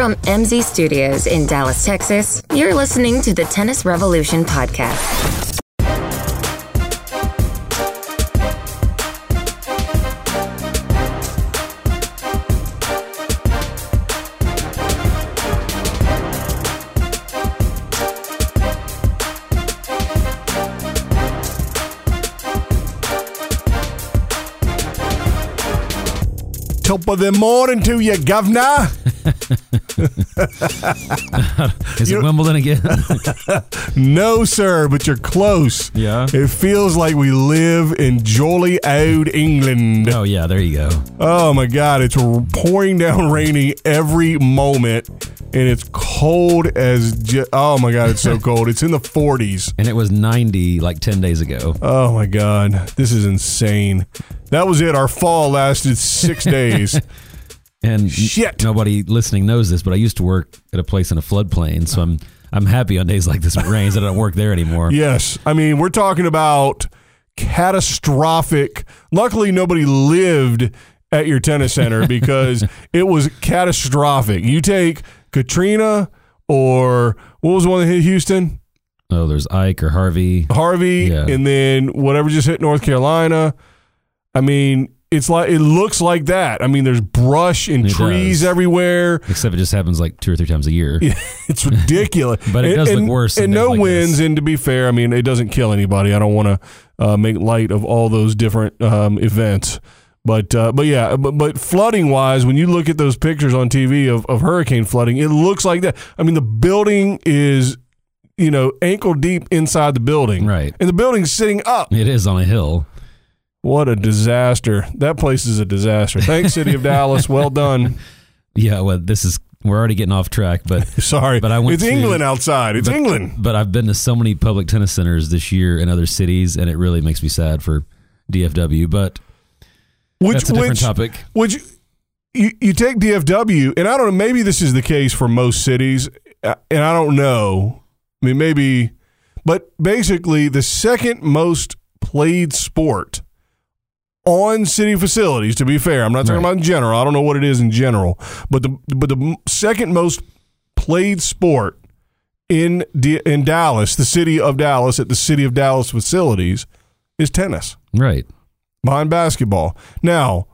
From MZ Studios in Dallas, Texas, you're listening to the Tennis Revolution podcast. Top of the morning to you, governor. Is You it know- Wimbledon again? No, sir, but you're close. Yeah. It feels like we live in jolly old England. oh yeah, there you go. Oh my God, it's pouring down raining every moment, and it's cold as. Ju- oh my God, it's so cold. It's in the 40s. And it was 90 like 10 days ago. Oh my God, this is insane. That was it. Our fall lasted six days. And Shit. nobody listening knows this, but I used to work at a place in a floodplain, so I'm I'm happy on days like this when it rains. I don't work there anymore. Yes. I mean, we're talking about catastrophic. Luckily, nobody lived at your tennis center because it was catastrophic. You take Katrina or what was the one that hit Houston? Oh, there's Ike or Harvey. Harvey, Yeah. and then whatever just hit North Carolina. I mean, it's like it looks like that. I mean, there's brush and It trees does. everywhere. Except it just happens like two or three times a year. It's ridiculous. But it does look worse And no like wins. this. And to be fair, I mean, it doesn't kill anybody. I don't want to uh, make light of all those different um, events. But uh, but yeah, but, but flooding wise, when you look at those pictures on TV of, of hurricane flooding, it looks like that. I mean, the building is you know ankle deep inside the building, Right. And the building's sitting up. It is on a hill. What a disaster! That place is a disaster. Thanks, City of Dallas. Well done. Yeah, well, this is we're already getting off track, but Sorry, But I went it's to- England outside. It's but- England. but I've been to so many public tennis centers this year in other cities, and it really makes me sad for DFW. But Which that's a different which topic. Which you, you take DFW, and I don't know, maybe this is the case for most cities, uh, and I don't know. I mean, maybe, but basically, the second most played sport on city facilities. To be fair, I'm not talking Right. about in general. I don't know what it is in general, but the but the second most played sport in D, in Dallas, the city of Dallas, at the city of Dallas facilities, is tennis Right. behind basketball. Now,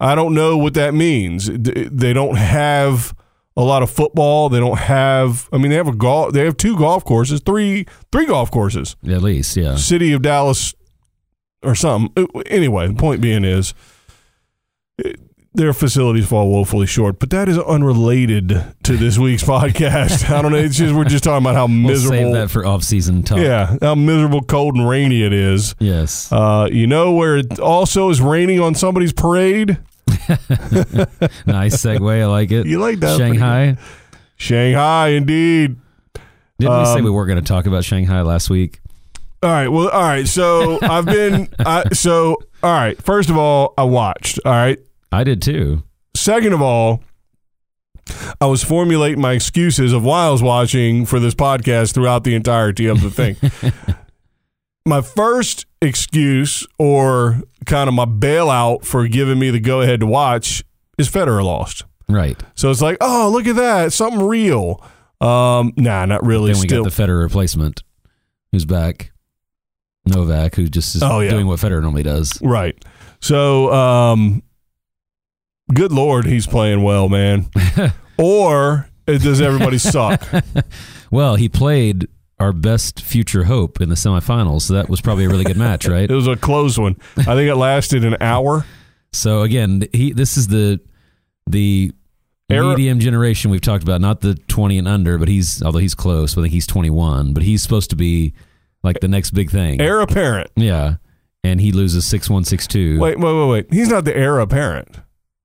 I don't know what that means. They don't have a lot of football. They don't have. I mean, they have a golf. They have two golf courses, three three golf courses. At least, yeah. City of Dallas, or something. Uh, Anyway, the point being is. it- Their facilities fall woefully short, but that is unrelated to this week's podcast. I don't know. It's just we're just talking about how We'll miserable. save that for off-season talk. yeah, how miserable, cold, and rainy it is. Yes. Uh, you know where it also is raining on somebody's parade? nice segue. I like it. You like that? Shanghai. Shanghai, indeed. Didn't we say Um, we weren't going to talk about Shanghai last week? All right. Well, all right. So I've been. I, so all right. First of all, I watched. All right. I did too. Second of all, I was formulating my excuses of why I was watching for this podcast throughout the entirety of the thing. my first excuse, or kind of my bailout for giving me the go ahead to watch, is Federer lost. Right. So it's like, oh, look at that, something real. Um, nah, not really. Then we Still, got the Federer replacement, who's back. Novak, who just is Oh, yeah. doing what Federer normally does. right. So, um, good lord, he's playing well, man. or does everybody suck? Well, he played our best future hope in the semifinals, so that was probably a really good match, right? It was a close one. I think it lasted an hour. So again, he this is the the Era- medium generation we've talked about, not the twenty and under, but he's although he's close, I think he's twenty one, but he's supposed to be like the next big thing. Heir apparent. Yeah. And he loses six one six two. Wait, wait, wait, wait. He's not the heir apparent.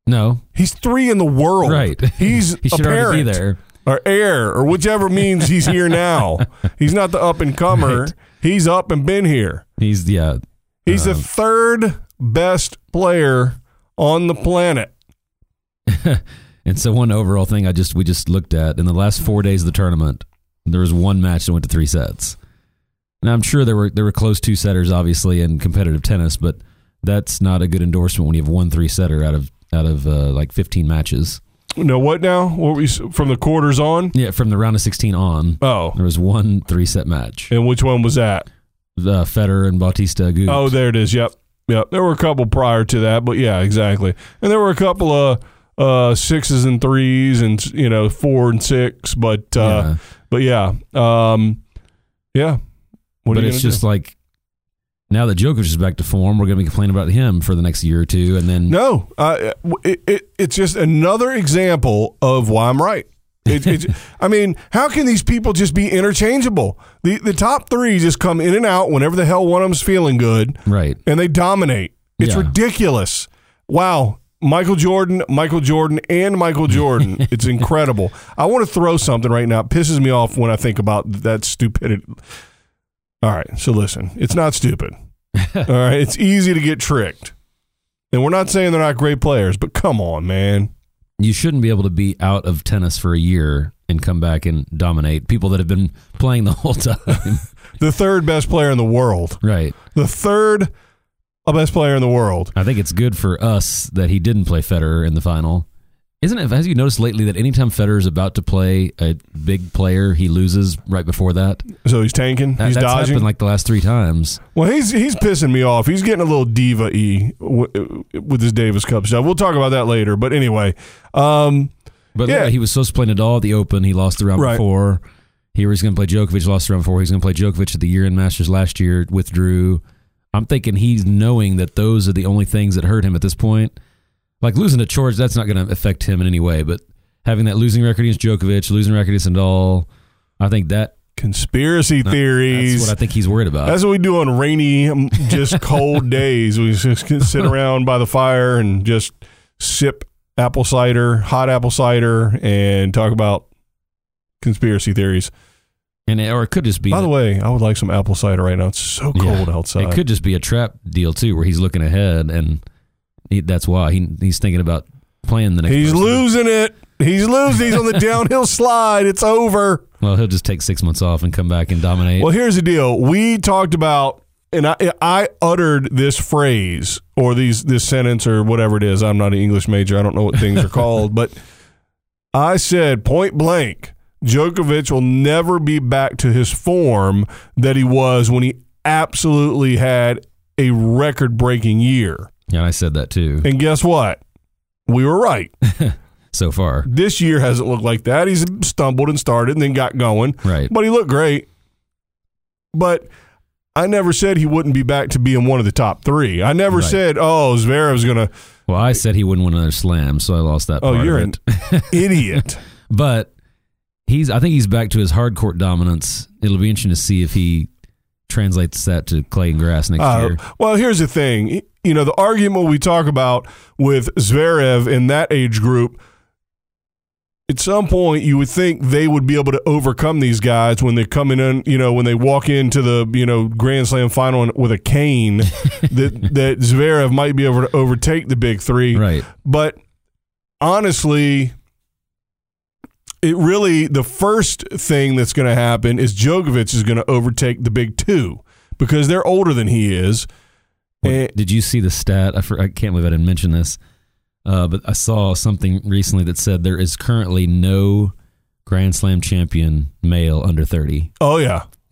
No. He's three in the world. Right. He's he should apparent. already be there. Or heir, or whichever means he's here now. He's not the up and comer. Right. He's up and been here. He's yeah. He's the Um, third best player on the planet. And so one overall thing I just we just looked at in the last four days of the tournament, there was one match that went to three sets. Now I'm sure there were there were close two setters, obviously, in competitive tennis, but that's not a good endorsement when you have one three setter out of out of uh, like 15 matches. No, what now? What were we from the quarters on? Yeah, from the round of 16 on, Oh, there was one three set match. and which one was that? The Federer and Bautista Agut. Oh, there it is. Yep, yep. There were a couple prior to that, but yeah, exactly. And there were a couple of uh, sixes and threes, and you know four and six. But uh, Yeah. but yeah, um, yeah. What but it's just do? like now that Djokovic is back to form, we're going to be complaining about him for the next year or two, and then no. Uh, it, it, it's just another example of why I'm right. It, I mean, how can these people just be interchangeable? The the top three just come in and out whenever the hell one of them's feeling good. right. and they dominate. It's Yeah. ridiculous. Wow. Michael Jordan, Michael Jordan, and Michael Jordan. it's incredible. I want to throw something right now. It pisses me off when I think about that stupidity. All right. So listen, it's not stupid. All right. It's easy to get tricked. And we're not saying they're not great players, but come on, man. You shouldn't be able to be out of tennis for a year and come back and dominate people that have been playing the whole time. The third best player in the world. right. The third uh, best player in the world. I think it's good for us that he didn't play Federer in the final. Isn't it? Has you noticed lately that anytime Federer is about to play a big player, he loses right before that? So he's tanking. That- he's that's dodging. happened like the last three times. Well, he's he's pissing me off. He's getting a little diva y w- with his Davis Cup stuff. We'll talk about that later. But anyway, um, But Yeah. he was so splendid all at the Open. He lost the round Right. before. He was going to play Djokovic, lost the round before. He's going to play Djokovic at the year in Masters last year, withdrew. I'm thinking he's knowing that those are the only things that hurt him at this point. Like losing to George, that's not going to affect him in any way. But having that losing record against Djokovic, losing record against Nadal, I think that conspiracy theories. that's what I think he's worried about. That's what we do on rainy, um, just cold days. We just sit around by the fire and just sip apple cider, hot apple cider, and talk about conspiracy theories. and it, or it could just be By the way, I would like some apple cider right now. It's so Yeah. cold outside. It could just be a trap deal too, where he's looking ahead, and he, that's why he he's thinking about playing the next. He's person. losing it. He's losing. He's on the downhill slide. It's over. Well, he'll just take six months off and come back and dominate. Well, here's the deal. We talked about, and I, I uttered this phrase or these this sentence or whatever it is. I'm not an English major. I don't know what things are called, but I said point blank, Djokovic will never be back to his form that he was when he absolutely had a record breaking year. Yeah, I said that too. And guess what? We were right. So far, This year hasn't looked like that. He's stumbled and started and then got going. right? but he looked great. But I never said he wouldn't be back to being one of the top three. I never Right. said, "Oh, Zverev's gonna." Well, I said he wouldn't win another slam, so I lost that. Oh, you're an idiot. but he's. I think he's back to his hard court dominance. It'll be interesting to see if he translates that to clay and grass next Uh, year. well, here's the thing. You know, the argument we talk about with Zverev in that age group. At some point, you would think they would be able to overcome these guys when they come in. You know, when they walk into the you know Grand Slam final with a cane, that that Zverev might be able to overtake the big three. Right. But honestly, it really the first thing that's going to happen is Djokovic is going to overtake the big two because they're older than he is. And- did you see the stat? I, for, I can't believe I didn't mention this, uh, but I saw something recently that said there is currently no Grand Slam champion male under thirty. oh yeah,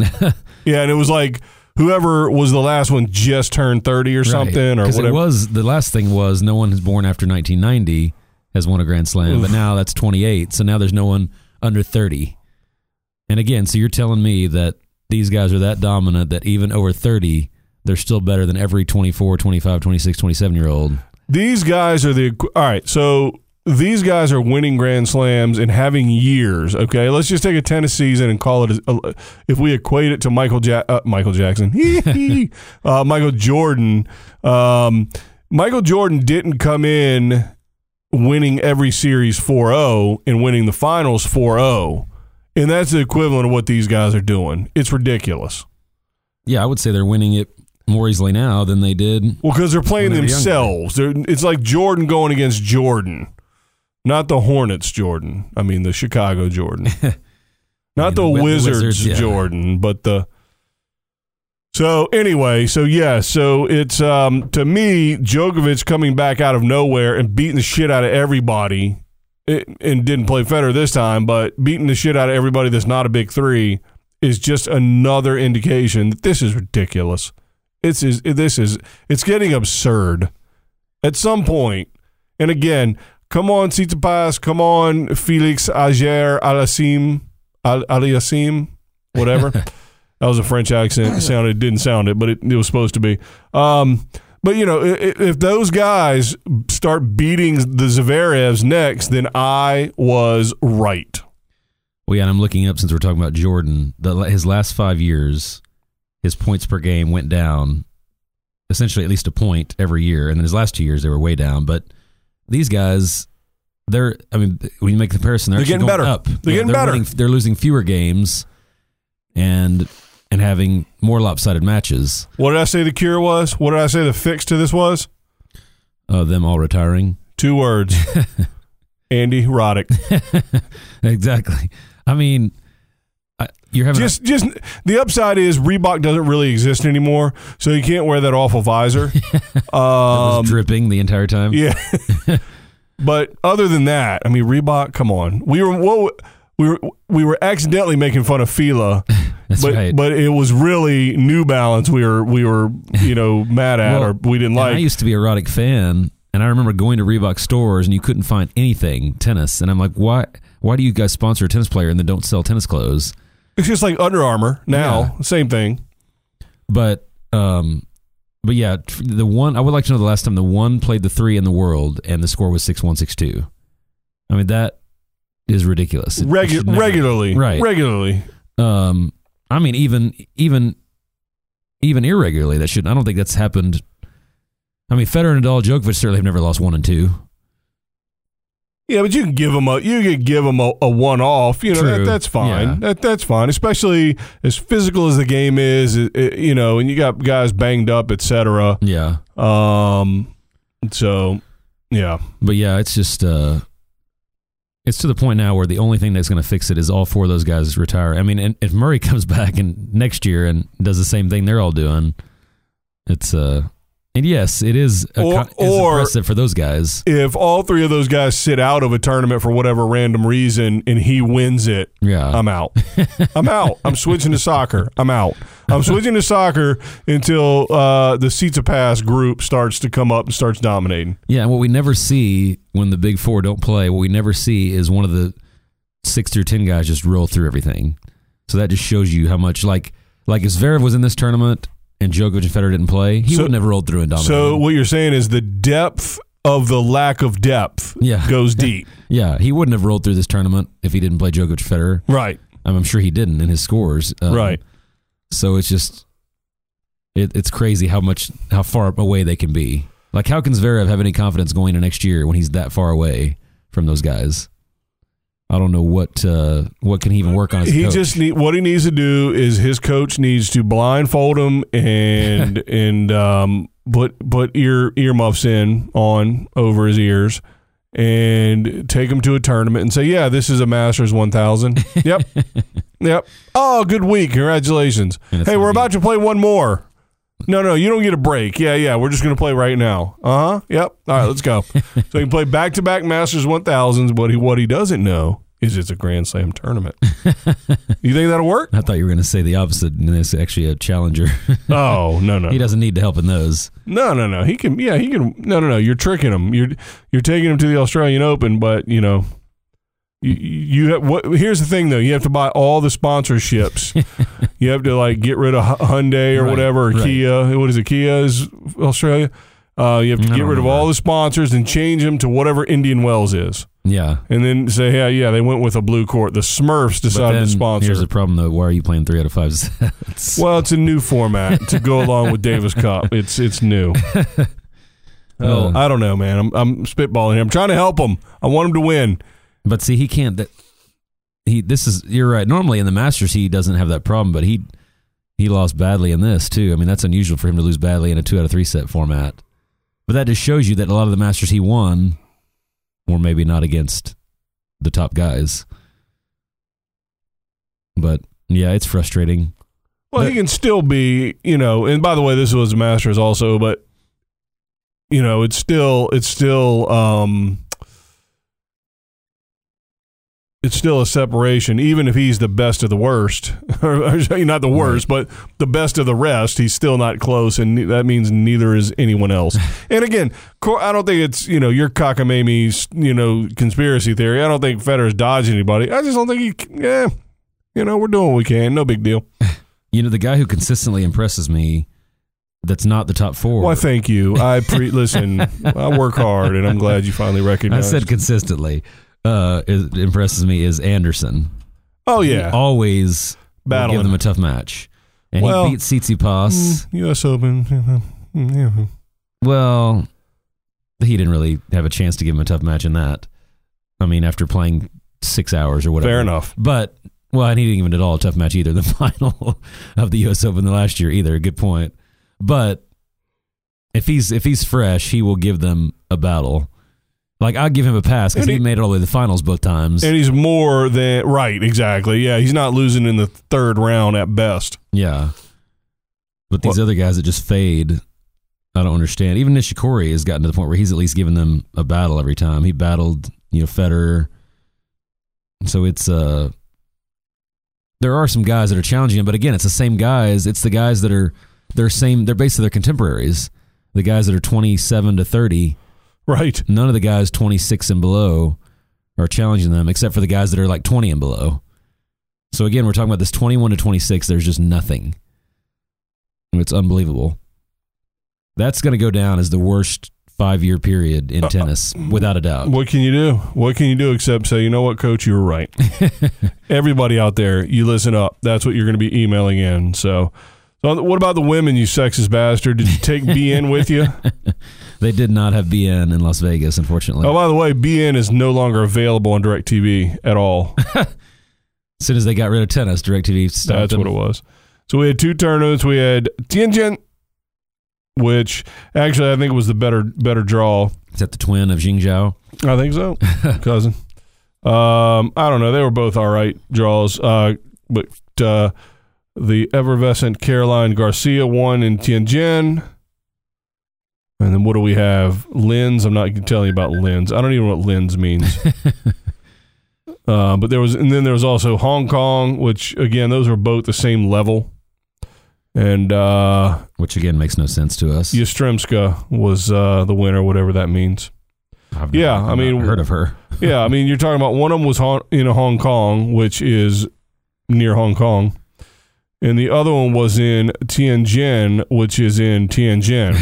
yeah, and it was like whoever was the last one just turned thirty or something or whatever. it was the last thing was no one who's born after 1990 has won a Grand Slam, but now that's 28. So now there's no one under 30. And again, so you're telling me that these guys are that dominant that even over 30, they're still better than every 24, 25, 26, 27 year old. These guys are the all right. So these guys are winning Grand Slams and having years. Okay, let's just take a tennis season and call it. A, if we equate it to Michael ja- uh, Michael Jackson, uh, Michael Jordan. Um, Michael Jordan didn't come in winning every series 4-0 and winning the finals 4-0. And that's the equivalent of what these guys are doing. It's ridiculous. Yeah, I would say they're winning it more easily now than they did. Well, because they're playing they were themselves. They're, it's like Jordan going against Jordan, not the Hornets Jordan. I mean the Chicago Jordan, not mean, the, the Wizards, Wizards, yeah. Jordan, but the. So anyway, so yeah, so it's um to me Djokovic coming back out of nowhere and beating the shit out of everybody it, and didn't play Federer this time, but beating the shit out of everybody that's not a big three is just another indication that this is ridiculous. It's is this is it's getting absurd. At some point, and again, come on, Tsitsipas, come on, Felix Auger Aliassime, Al- Aliassime, whatever. that was a French accent. It sounded didn't sound it, but it, it was supposed to be. Um, but you know, i- i- if those guys start beating the Zverevs next, then I was right. Well, yeah, and I'm looking up since we're talking about Jordan. The, his last five years, his points per game went down, essentially at least a point every year. And then his last two years, they were way down. But these guys, they're, I mean, when you make the comparison, they're, They're getting better. up. They're getting better. winning- they're losing fewer games and and having more lopsided matches. What did I say the cure was? What did I say the fix to this was? Uh, them all retiring. Two words. Andy Roddick. exactly. I mean, I, you're having a- Just, just the upside is Reebok doesn't really exist anymore, so you can't wear that awful visor. um, dripping the entire time. yeah, but other than that, I mean, Reebok. Come on, we were what we were we were accidentally making fun of Fila, That's but right. but it was really New Balance. We were we were you know mad at Well, or we didn't And I used to be a Roddick fan, and I remember going to Reebok stores and you couldn't find anything tennis, and I'm like, why? Why do you guys sponsor a tennis player and then don't sell tennis clothes? It's just like Under Armour now, same thing. But, um, but yeah, the one I would like to know the last time the one played the three in the world and the score was six one six two. I mean that is ridiculous. Regu- never- regularly, Right. Regularly. Um, I mean even even even irregularly that shouldn't. I don't think that's happened. I mean Federer and Nadal, Djokovic certainly have never lost one and two. Yeah, but you can give them a you can give them a, a one off. You know that, that's fine. Yeah. That that's fine. Especially as physical as the game is, it- it- you know, and you got guys banged up, etc. Yeah. Um, so yeah, But yeah, it's just uh it's to the point now where the only thing that's going to fix it is all four of those guys retire. I mean, and if Murray comes back and next year and does the same thing they're all doing, it's uh and yes, it is a, Or- or- impressive for those guys. if all three of those guys sit out of a tournament for whatever random reason and he wins it, Yeah. I'm out. I'm out. I'm switching to soccer. I'm out. I'm switching to soccer until uh, the Tsitsipas group starts to come up and starts dominating. yeah, and what we never see when the big 4 don't play, what we never see is one of the 6 through 10 guys just roll through everything. So that just shows you how much like like if Zverev was in this tournament and Djokovic and Federer didn't play, he So- would never have rolled through and dominated. So what you're saying is the depth of the lack of depth Yeah. goes deep. Yeah, he wouldn't have rolled through this tournament if he didn't play Djokovic Federer. right. I'm sure he didn't in his scores. Um, Right. So it's just, it, it's crazy how much, how far away they can be. Like, how can Zverev have any confidence going into next year when he's that far away from those guys? I don't know what uh, what can he even work on. He coach. just need what he needs to do is his coach needs to blindfold him and and um put put ear earmuffs in on over his ears and take him to a tournament and say, "Yeah, this is a Masters 1000." Yep. yep. Oh, good week. Congratulations. Hey, we're about to play one more. No, no, you don't get a break. Yeah, yeah, we're just going to play right now. Uh huh. Yep. All right, let's go. so he can play back to back Masters 1000s. But he, what he doesn't know is it's a Grand Slam tournament. you think that'll work? I thought you were going to say the opposite, and it's actually a challenger. Oh no, no, he doesn't need to help in those. no, no, no. He can. Yeah, he can. No, no, no. You're tricking him. You're you're taking him to the Australian Open, but you know. You, you have, what? Here's the thing, though. You have to buy all the sponsorships. you have to like get rid of Hy- Hyundai or Right, whatever, or right. Kia. What is it? Kia is Australia. Uh, you have to get rid of all the sponsors and change them to whatever Indian Wells is, Yeah. and then say, yeah, yeah, they went with a blue court. The Smurfs decided to sponsor. here's the problem, though. Why are you playing three out of five sets? Well, it's a new format to go along with Davis Cup. It's it's new. Oh, Uh. I don't know, man. I'm I'm spitballing here. I'm trying to help him. I want him to win. But see, he can't. That he. This is. You're right. Normally in the Masters, he doesn't have that problem, but he he lost badly in this too. I mean, that's unusual for him to lose badly in a two out of three set format. But that just shows you that a lot of the Masters he won were maybe not against the top guys. But yeah, it's frustrating. Well, But- he can still be, you know. And by the way, this was a Masters also, but you know, it's still it's still um it's still a separation, even if he's the best of the worst. not the worst, but the best of the rest. He's still not close, and that means neither is anyone else. and again, I don't think it's you know your cockamamie you know conspiracy theory. I don't think Federer's dodged anybody. I just don't think he. Yeah, you know we're doing what we can. No big deal. You know the guy who consistently impresses me. That's not the top four. Why, thank you. I pre listen. I work hard, and I'm glad you finally recognized. I said consistently uh, is, impresses me is Anderson. Oh yeah, he always Battling. give them a tough match, and well, he beat Tsitsipas. Mm, U.S. Open. Well, he didn't really have a chance to give him a tough match in that. I mean, after playing six hours or whatever. Fair enough. But well, and he didn't even at all a tough match either. The final of the U.S. Open the last year either. Good point. But if he's if he's fresh, he will give them a battle. Like I'll give him a pass because he, he, made it all the way to the finals both times, and he's more than right. Exactly. Yeah, he's not losing in the third round at best. Yeah, but these other guys that just fade, I don't understand. Even Nishikori has gotten to the point where he's at least giving them a battle every time. He battled, you know, Federer. So it's uh, there are some guys that are challenging him, but again, it's the same guys. It's the guys that are they're same. They're basically their contemporaries. The guys that are twenty seven to thirty Right. None of the guys 26 and below are challenging them, except for the guys that are like 20 and below. So again, we're talking about this 21 to 26. There's just nothing. It's unbelievable. That's going to go down as the worst five year period in uh, tennis, without a doubt. What can you do? What can you do except say, you know what, coach, you were right. Everybody out there, you listen up. That's what you're going to be emailing in. So, so, what about the women, you sexist bastard? Did you take beIN with you? They did not have beIN in Las Vegas, unfortunately. Oh, by the way, beIN is no longer available on DirecTV at all. as soon as they got rid of tennis, DirecTV stopped That's them. what it was. So we had two tournaments. We had Tianjin, which actually I think was the better better draw. Is that the twin of Jingzhou? I think so, cousin. Um, I don't know. They were both all right draws. Uh, but uh, the effervescent Caroline Garcia won in Tianjin. And then what do we have? Linz. I'm not telling you about Linz. I don't even know what Linz means. uh, but there was, and then there was also Hong Kong, which again, those are both the same level. And uh, which again makes no sense to us. Yastremska was uh, the winner, whatever that means. I've yeah, I mean, heard of her. yeah, I mean, you're talking about one of them was in Hong Kong, which is near Hong Kong and the other one was in Tianjin, which is in Tianjin.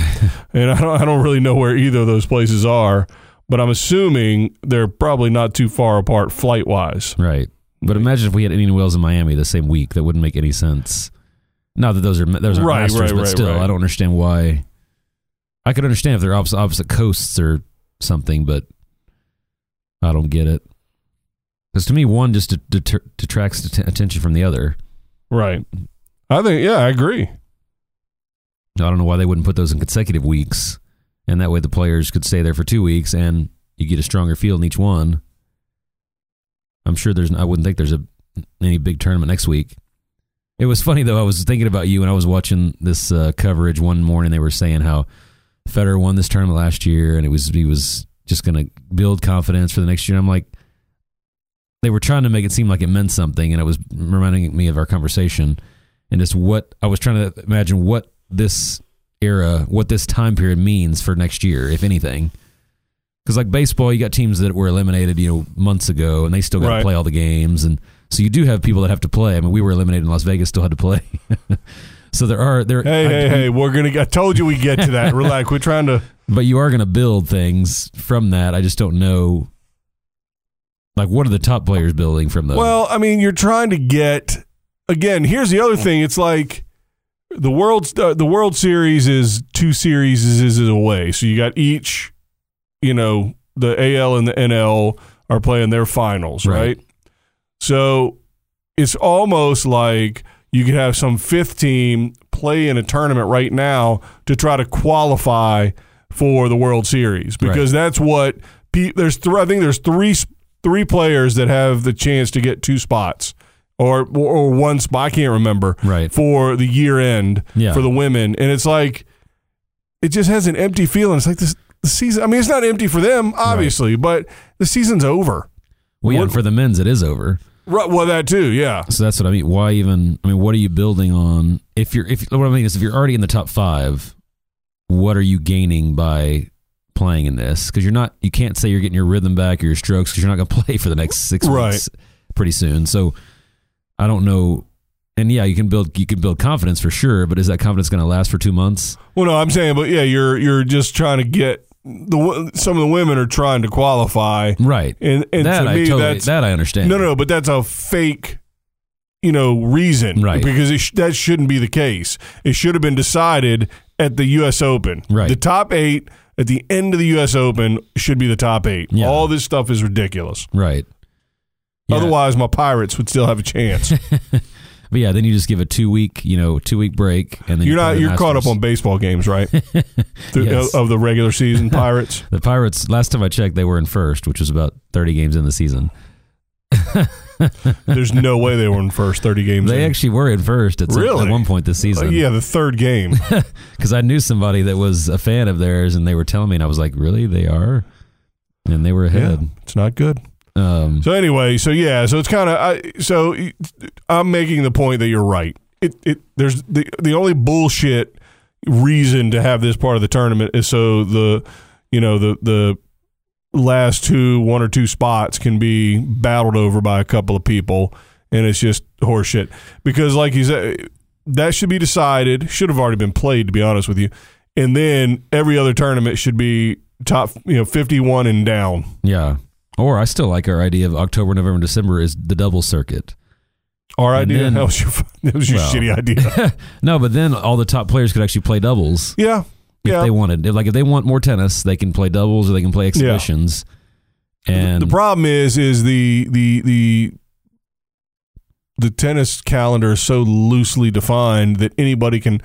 and I don't, I don't really know where either of those places are, but I'm assuming they're probably not too far apart flight wise. Right. But imagine if we had Indian Wells in Miami the same week. That wouldn't make any sense. Not that those are those are right, masters, right, but right, still. I don't understand why. I could understand if they're opposite, opposite coasts or something, but I don't get it. Because to me, one just detracts attention from the other. Right. I think, yeah, I agree. I don't know why they wouldn't put those in consecutive weeks, and that way the players could stay there for two weeks, and you get a stronger field in each one. I'm sure there's. I wouldn't think there's a any big tournament next week. It was funny though. I was thinking about you, and I was watching this uh, coverage one morning. They were saying how Federer won this tournament last year, and it was he was just going to build confidence for the next year. And I'm like, they were trying to make it seem like it meant something, and it was reminding me of our conversation and just what I was trying to imagine what this era, what this time period means for next year, if anything. Because like baseball, you got teams that were eliminated, you know, months ago, and they still got right. to play all the games, and so you do have people that have to play. I mean, we were eliminated in Las Vegas, still had to play. so there are there. Hey, I, hey, hey! We're gonna. I told you we get to that. Relax. We're trying to. But you are going to build things from that. I just don't know. Like, what are the top players building from those? Well, I mean, you're trying to get again, here's the other thing. It's like the world's uh, the World Series is two series is, away. So you got each, you know, the AL and the NL are playing their finals, right? right? So it's almost like you could have some fifth team play in a tournament right now to try to qualify for the World Series because right. that's what there's. Th- I think there's three three players that have the chance to get two spots or or one spot. I can't remember. Right for the year end yeah. for the women, and it's like it just has an empty feeling. It's like this the season. I mean, it's not empty for them, obviously, right. but the season's over. Well, yeah, What- for the men's, it is over. Right, well, that too, yeah. So that's what I mean. Why even? I mean, what are you building on? If you're, if what I mean is, if you're already in the top five, what are you gaining by playing in this? Because you're not, you can't say you're getting your rhythm back or your strokes because you're not going to play for the next six Right. weeks pretty soon. So I don't know. And yeah, you can build, you can build confidence for sure, but is that confidence going to last for two months? Well, no, I'm saying, but yeah, you're you're just trying to get the some of the women are trying to qualify, Right. and and that to I me totally, that's that I understand. no, no, but that's a fake, you know, reason, Right. Because it sh- that shouldn't be the case. It should have been decided at the U.S. Open, Right. The top eight at the end of the U.S. Open should be the top eight. Yeah. All this stuff is ridiculous. Right. Yeah. Otherwise, my Pirates would still have a chance. But yeah, then you just give a two week, you know, two week break, and then you're you not you're caught up on baseball games, right? Through, uh, Yes. Of the regular season, Pirates. The Pirates. Last time I checked, they were in first, which was about thirty games in the season. There's no way they were in first 30 games. They in. actually were in first at, some- Really? at one point this Uh, season. yeah, the third game. because I knew somebody that was a fan of theirs, and they were telling me, and I was like, "Really? They are?" And they were yeah, ahead. it's not good. Um, So anyway, so yeah, so it's kind of I so I'm making the point that you're right. It it there's the the only bullshit reason to have this part of the tournament is so the you know the the last two one or two spots can be battled over by a couple of people and it's just horseshit because like you said that should be decided should have already been played to be honest with you and then every other tournament should be top you know 51 and down yeah. Or I still like our idea of October, November, December is the double circuit. Our And idea. then- that was your that was your Well. shitty idea. No, but then all the top players could actually play doubles yeah, if yeah. they wanted. Like if they want more tennis, they can play doubles or they can play exhibitions. And the problem is, is the the the the tennis calendar is so loosely defined that anybody can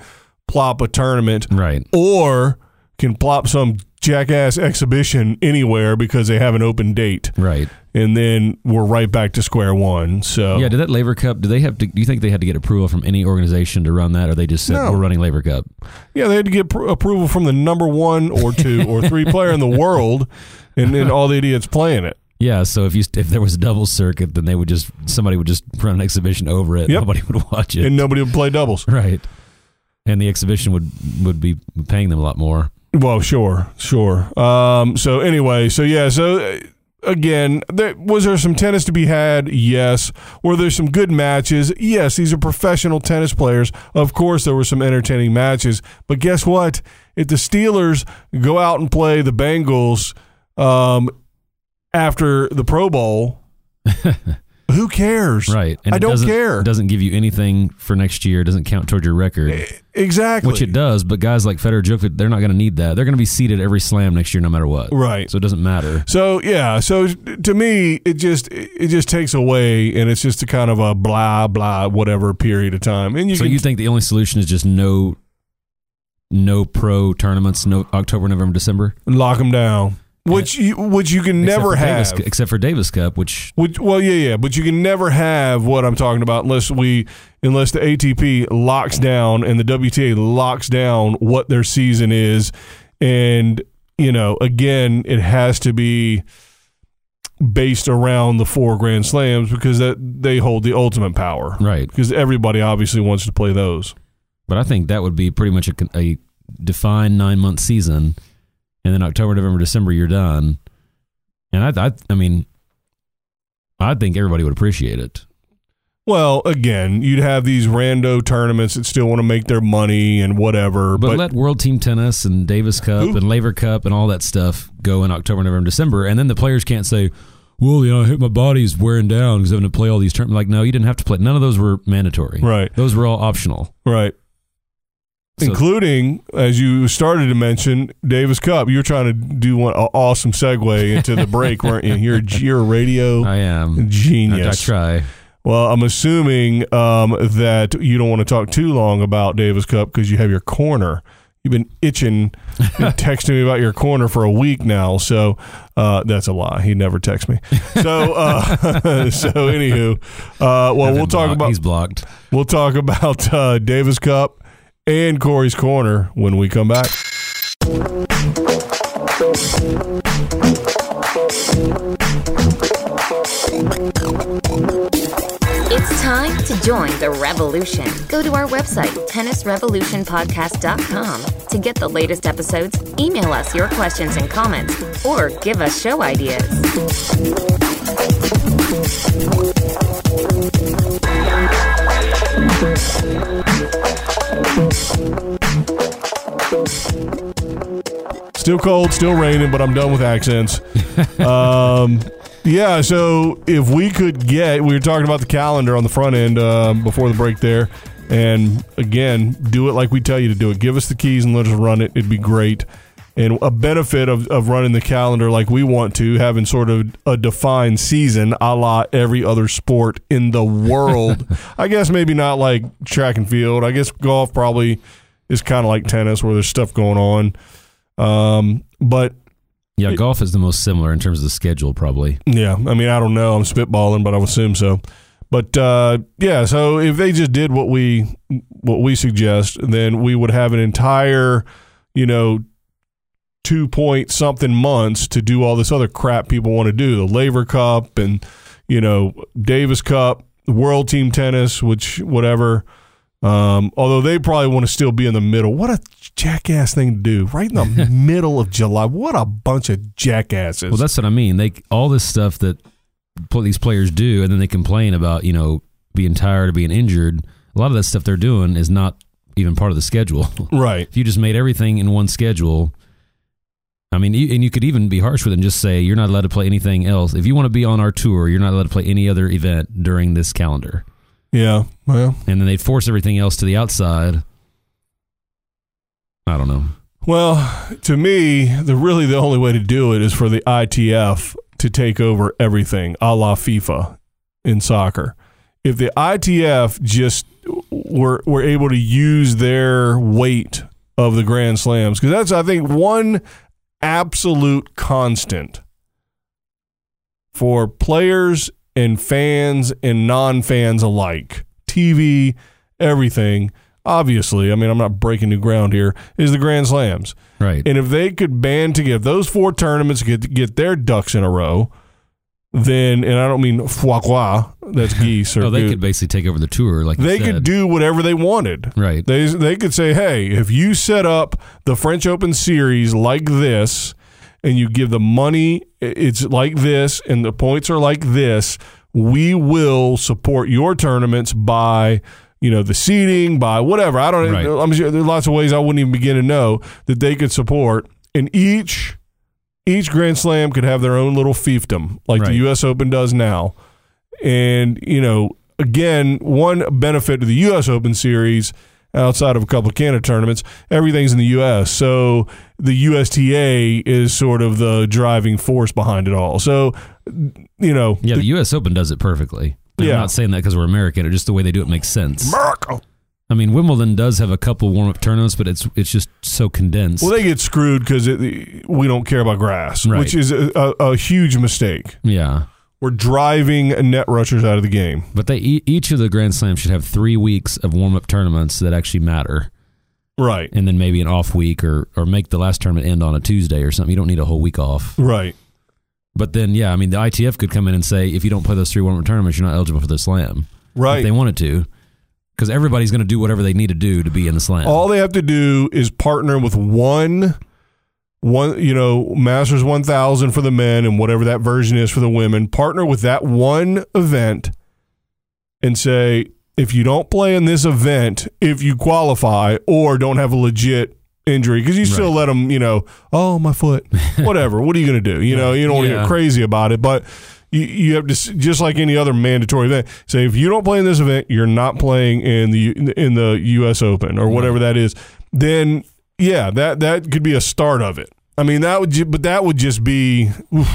plop a tournament right, or can plop some jackass exhibition anywhere because they have an open date, right. and then we're right back to square one. So Yeah, did that Laver Cup? Do they have to? Do you think they had to get approval from any organization to run that, or they just said No. we're running Laver Cup? Yeah, they had to get pr- approval from the number one or two or three player in the world, and then all the idiots playing it. Yeah, so if you if there was a double circuit, then they would just somebody would just run an exhibition over it. Yep. Nobody would watch it, and nobody would play doubles. right? And the exhibition would would be paying them a lot more. Well, sure, sure. Um, so anyway, so yeah, so uh, again, there, was there some tennis to be had? Yes. Were there some good matches? Yes. These are professional tennis players. Of course, there were some entertaining matches. But guess what? If the Steelers go out and play the Bengals um, after the Pro Bowl, who cares? Right. I it don't doesn't- care. It doesn't give you anything for next year. It doesn't count toward your record, eh, Exactly. which it does. But guys like Federer, Djokovic, they're not going to need that. They're going to be seated every slam next year, no matter what. Right. So it doesn't matter. So yeah, so to me, it just it just takes away, and it's just a kind of a blah blah whatever period of time. And you so can, you think the only solution is just no, no pro tournaments, no October, November, December, lock them down, which you which you can never have. Davis, except for Davis Cup, which Which, well, yeah, yeah, but you can never have what I'm talking about unless we, unless the ATP locks down and the WTA locks down what their season is, and you know, again, it has to be based around the four Grand Slams because that they hold the ultimate power, right. Because everybody obviously wants to play those. But I think that would be pretty much a, a defined nine month season, and then October, November, December, you're done. And I, I, I mean, I think everybody would appreciate it. Well, again, you'd have these rando tournaments that still want to make their money and whatever, But, but, let World Team Tennis and Davis Cup Who? and Laver Cup and all that stuff go in October, November, December, and then the players can't say, "Well, you know, I hit my body's wearing down because I'm having to play all these tournaments." Like, no, you didn't have to play. None of those were mandatory. right, Those were all optional. right. So- including as you started to mention Davis Cup. You were trying to do one an awesome segue into the break, weren't you? You're you're a radio I am. I, I try. Well, I'm assuming um, that you don't want to talk too long about Davis Cup because you have your corner. You've been itching, been texting me about your corner for a week now. So uh, that's a lie. He never texts me. So uh, so anywho, uh, well we'll talk blocked. about He's blocked. we'll talk about uh, Davis Cup and Corey's corner when we come back. It's time to join the revolution. Go to our website, tennisrevolutionpodcast.com, to get the latest episodes, email us your questions and comments, or give us show ideas. Still cold, still raining, but I'm done with accents. um, yeah, so if we could get, we were talking about the calendar on the front end uh, before the break there. And again, do it like we tell you to do it. Give us the keys and let us run it. It'd be great. And a benefit of, of running the calendar like we want to, having sort of a defined season a la every other sport in the world. I guess maybe not like track and field. I guess golf probably is kind of like tennis where there's stuff going on. Um, but Yeah, golf is the most similar in terms of the schedule, probably. yeah, I mean, I don't know. I'm spitballing, but I would assume so. But uh, yeah, so if they just did what we what we suggest, then we would have an entire, you know, two point something months to do all this other crap people want to do, the Laver Cup and you know Davis Cup, World Team Tennis, which whatever. Um, although they probably want to still be in the middle. What a jackass thing to do, right in the middle of July. What a bunch of jackasses. Well, that's what I mean. They all this stuff that these players do, and then they complain about you know being tired or being injured. A lot of that stuff they're doing is not even part of the schedule. right. if you just made everything in one schedule, I mean, and you could even be harsh with it and just say you're not allowed to play anything else. If you want to be on our tour, you're not allowed to play any other event during this calendar. Yeah. Well, And then they'd force everything else to the outside. I don't know. well, to me, the really the only way to do it is for the ITF to take over everything, a la FIFA in soccer. If the ITF just were were able to use their weight of the Grand Slams, because that's I think one absolute constant for players and fans and non-fans alike, TV, everything. Obviously, I mean, I'm not breaking new ground here. Is the Grand Slams. Right. And if they could band together, those four tournaments get get their ducks in a row, then and I don't mean foie gras, that's geese or oh, they could basically take over the tour, like they said. could do whatever they wanted. Right. They they could say, "Hey, if you set up the French Open series like this and you give the money it's like this and the points are like this, we will support your tournaments by you know the seating by whatever I don't Right. I'm sure there's lots of ways I wouldn't even begin to know that they could support and each each Grand Slam could have their own little fiefdom like the U.S. Open does now. And, you know, again, one benefit to the U.S. Open Series outside of a couple of Canada tournaments, everything's in the U.S. So the USTA is sort of the driving force behind it all. So, you know, Yeah, the U.S. Open does it perfectly. And Yeah. I'm not saying that because we're American, or just the way they do it makes sense. America. I mean, Wimbledon does have a couple warm up tournaments, but it's it's just so condensed. Well, they get screwed because we don't care about grass, Right. which is a, a, a huge mistake. yeah, We're driving net rushers out of the game. but they each of the Grand Slams should have three weeks of warm up tournaments that actually matter, Right. and then maybe an off week, or or make the last tournament end on a Tuesday or something. You don't need a whole week off. Right. But then, yeah, I mean, the ITF could come in and say if you don't play those three warm up tournaments, you're not eligible for the Slam. If Right. they wanted to, because everybody's going to do whatever they need to do to be in the Slam. All they have to do is partner with one, one you know, Masters one thousand for the men and whatever that version is for the women. Partner with that one event, and say if you don't play in this event, if you qualify or don't have a legit injury, because you still Right. let them, you know, oh my foot, whatever. what are you going to do? You know, you don't want to Yeah. get crazy about it, but. You, you have to just like any other mandatory event. Say if you don't play in this event, you're not playing in the in the U.S. Open or whatever that is. Then yeah, that that could be a start of it. I mean that would, ju- but that would just be. oof,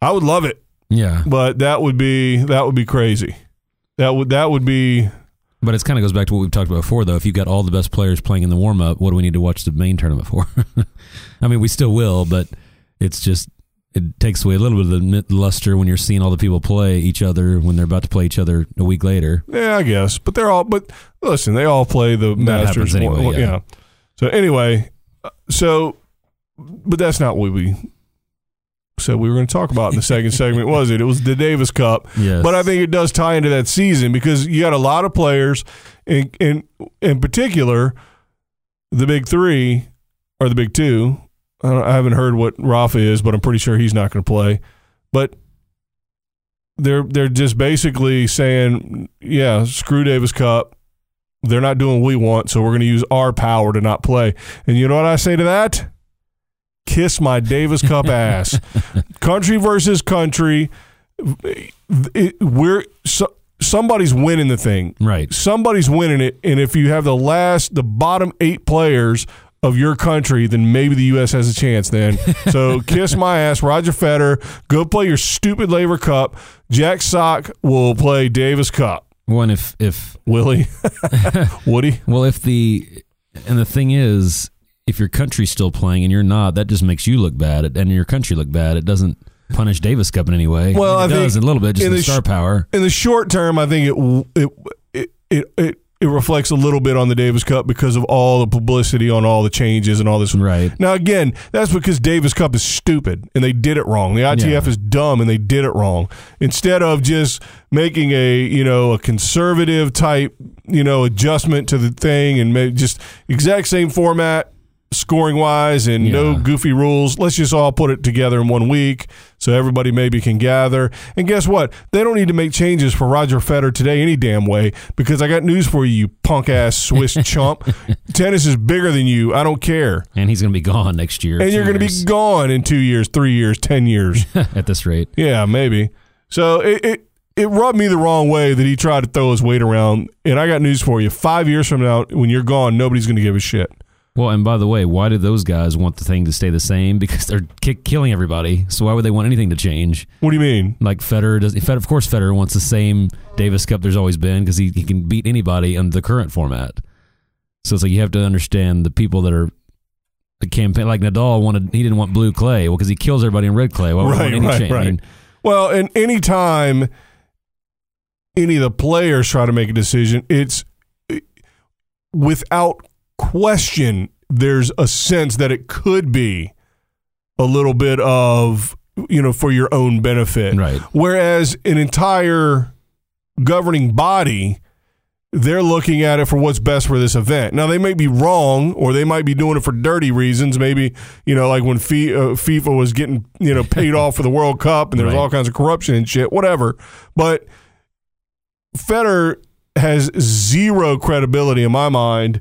I would love it, yeah, but that would be that would be crazy. That would that would be But it kind of goes back to what we've talked about before, though. If you've got all the best players playing in the warm up, what do we need to watch the main tournament for? I mean, we still will, but it's just it takes away a little bit of the luster when you're seeing all the people play each other when they're about to play each other a week later. yeah, I guess. But they're all. But listen, they all play the Masters happens anyway, one- yeah. So anyway, uh, so but that's not what we said we were going to talk about in the second segment, was it? It was the Davis Cup. Yes. But I think it does tie into that season because you got a lot of players, in in, in particular, the big three or the big two. I, don't, I haven't heard what Rafa is, but I'm pretty sure he's not going to play. But they're they're just basically saying, yeah, screw Davis Cup. They're not doing what we want, so we're going to use our power to not play. And you know what I say to that? Kiss my Davis Cup ass. country versus country. It, we're so, somebody's winning the thing. Right. Somebody's winning it, and if you have the last, the bottom eight players of your country, then maybe the U.S. has a chance. Then, so kiss my ass, Roger Federer. Go play your stupid Laver Cup. Jack Sock will play Davis Cup. One if if Willie, Woody. well if the and the thing is if your country's still playing and you're not, that just makes you look bad and your country look bad. It doesn't punish Davis Cup in any way. Well, I, mean, it I does a little bit just in the the star sh- power. in the short term, I think it it it it. it it reflects a little bit on the Davis Cup because of all the publicity on all the changes and all this. Right. Now, again, that's because Davis Cup is stupid and they did it wrong. The ITF Yeah. is dumb and they did it wrong. Instead of just making a you know a conservative type you know adjustment to the thing and just exact same format scoring wise and no goofy rules. Let's just all put it together in one week so everybody maybe can gather. And guess what? They don't need to make changes for Roger Federer today any damn way because I got news for you, you punk ass Swiss chump. Tennis is bigger than you. I don't care. And he's going to be gone next year. And you're going to be gone in two years, three years, ten years. at this rate. yeah, maybe. So it, it it rubbed me the wrong way that he tried to throw his weight around. And I got news for you: five years from now, when you're gone, nobody's going to give a shit. Well, and by the way, why do those guys want the thing to stay the same? Because they're ki- killing everybody. So why would they want anything to change? What do you mean? Like Federer does. Fed, of course, Federer wants the same Davis Cup there's always been because he, he can beat anybody on the current format. So it's like you have to understand the people that are the campaign. Like Nadal wanted, he didn't want blue clay. Well, because he kills everybody in red clay. Why would he Right, want any right, change? I right. mean, Well, and any time any of the players try to make a decision, it's without question there's a sense that it could be a little bit of you know for your own benefit. Right. Whereas an entire governing body they're looking at it for what's best for this event. Now they may be wrong, or they might be doing it for dirty reasons. Maybe you know, like when uh, FIFA was getting you know paid off for the World Cup, and there was Right. all kinds of corruption and shit. Whatever, but Federer has zero credibility in my mind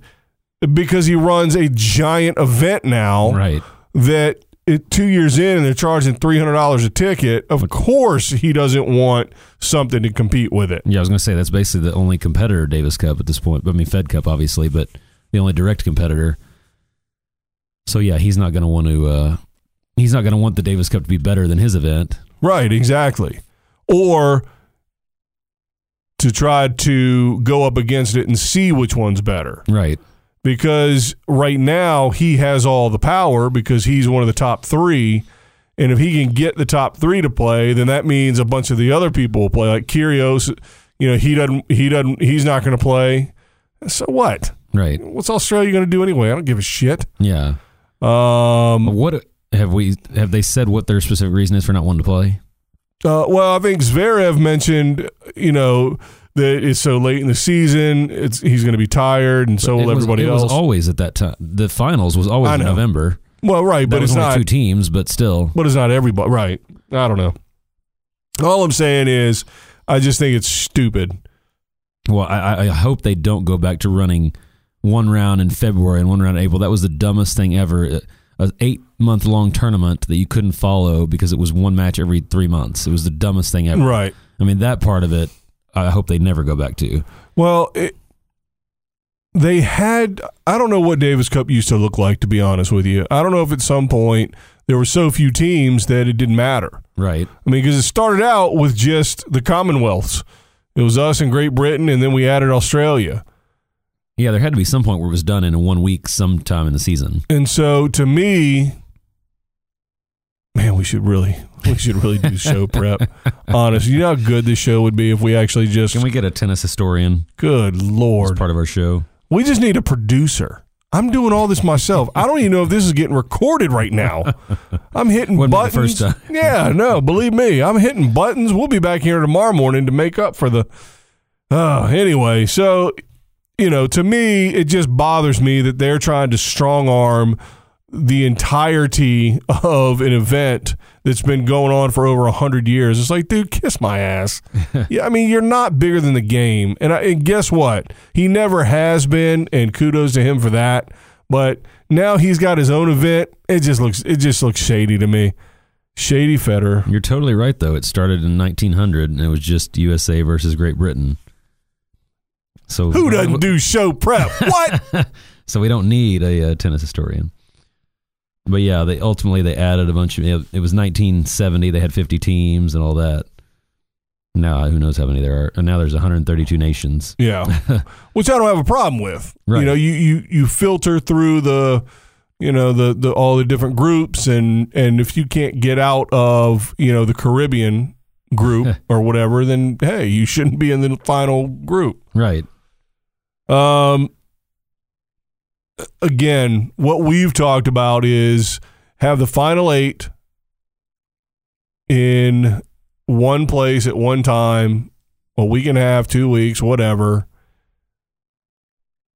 because he runs a giant event now right. that it, two years in and they're charging three hundred dollars a ticket. Of course, he doesn't want something to compete with it. Yeah, I was going to say that's basically the only competitor Davis Cup at this point. I mean, Fed Cup obviously, but the only direct competitor. So yeah, he's not going to want to. Uh, he's not going to want the Davis Cup to be better than his event. Right, exactly. Or to try to go up against it and see which one's better. Right. Because right now he has all the power because he's one of the top three. And if he can get the top three to play, then that means a bunch of the other people will play. Like Kyrgios, you know, he doesn't he doesn't he's not gonna play. So what? Right. What's Australia gonna do anyway? I don't give a shit. Yeah. Um What have we? Have they said what their specific reason is for not wanting to play? Uh, well, I think Zverev mentioned, you know, that it's so late in the season. It's he's going to be tired, and so It will was- everybody it else. was always at that time. The finals was always in. November. well, right, That but was it's only not. two teams, but still. But it's not everybody. Right? I don't know. All I'm saying is, I just think it's stupid. Well, I, I- I hope they don't go back to running one round in February and one round in April. That was the dumbest thing ever. An eight month long tournament that you couldn't follow because it was one match every three months. It was the dumbest thing ever. Right. I mean, that part of it, I hope they never go back to. Well, it, they had. I don't know what Davis Cup used to look like. To be honest with you, I don't know if at some point there were so few teams that it didn't matter. Right. I mean, because it started out with just the Commonwealths. It was us and Great Britain, and then we added Australia. Yeah, there had to be some point where it was done in one week sometime in the season. And so, to me, man, we should really, we should really do show prep. Honest, you know how good this show would be if we actually just. Can we get a tennis historian good as lord, part of our show? we just need a producer. I'm doing all this myself. I don't even know if this is getting recorded right now. I'm hitting Wouldn't buttons. first time. yeah, no, believe me, I'm hitting buttons. We'll be back here tomorrow morning to make up for the. Uh, anyway, so you know, to me, it just bothers me that they're trying to strong arm the entirety of an event that's been going on for over a hundred years. It's like, dude, kiss my ass. yeah, I mean, you're not bigger than the game, and, I, and guess what? He never has been, and kudos to him for that. But now he's got his own event. It just looks, it just looks shady to me. Shady Federer. You're totally right, though. It started in 1900, and it was just USA versus Great Britain. So Who doesn't do show prep? What? So we don't need a, uh tennis historian. But yeah, they ultimately they added a bunch of. It was 1970. They had 50 teams and all that. Now who knows how many there are? And now there's 132 nations. Yeah, which I don't have a problem with. Right. You know, you you you filter through the, you know, the the all the different groups, and and if you can't get out of you know the Caribbean group or whatever, then hey, you shouldn't be in the final group. Right. Um. Again, what we've talked about is have the final eight in one place at one time, a week and a half, two weeks, whatever.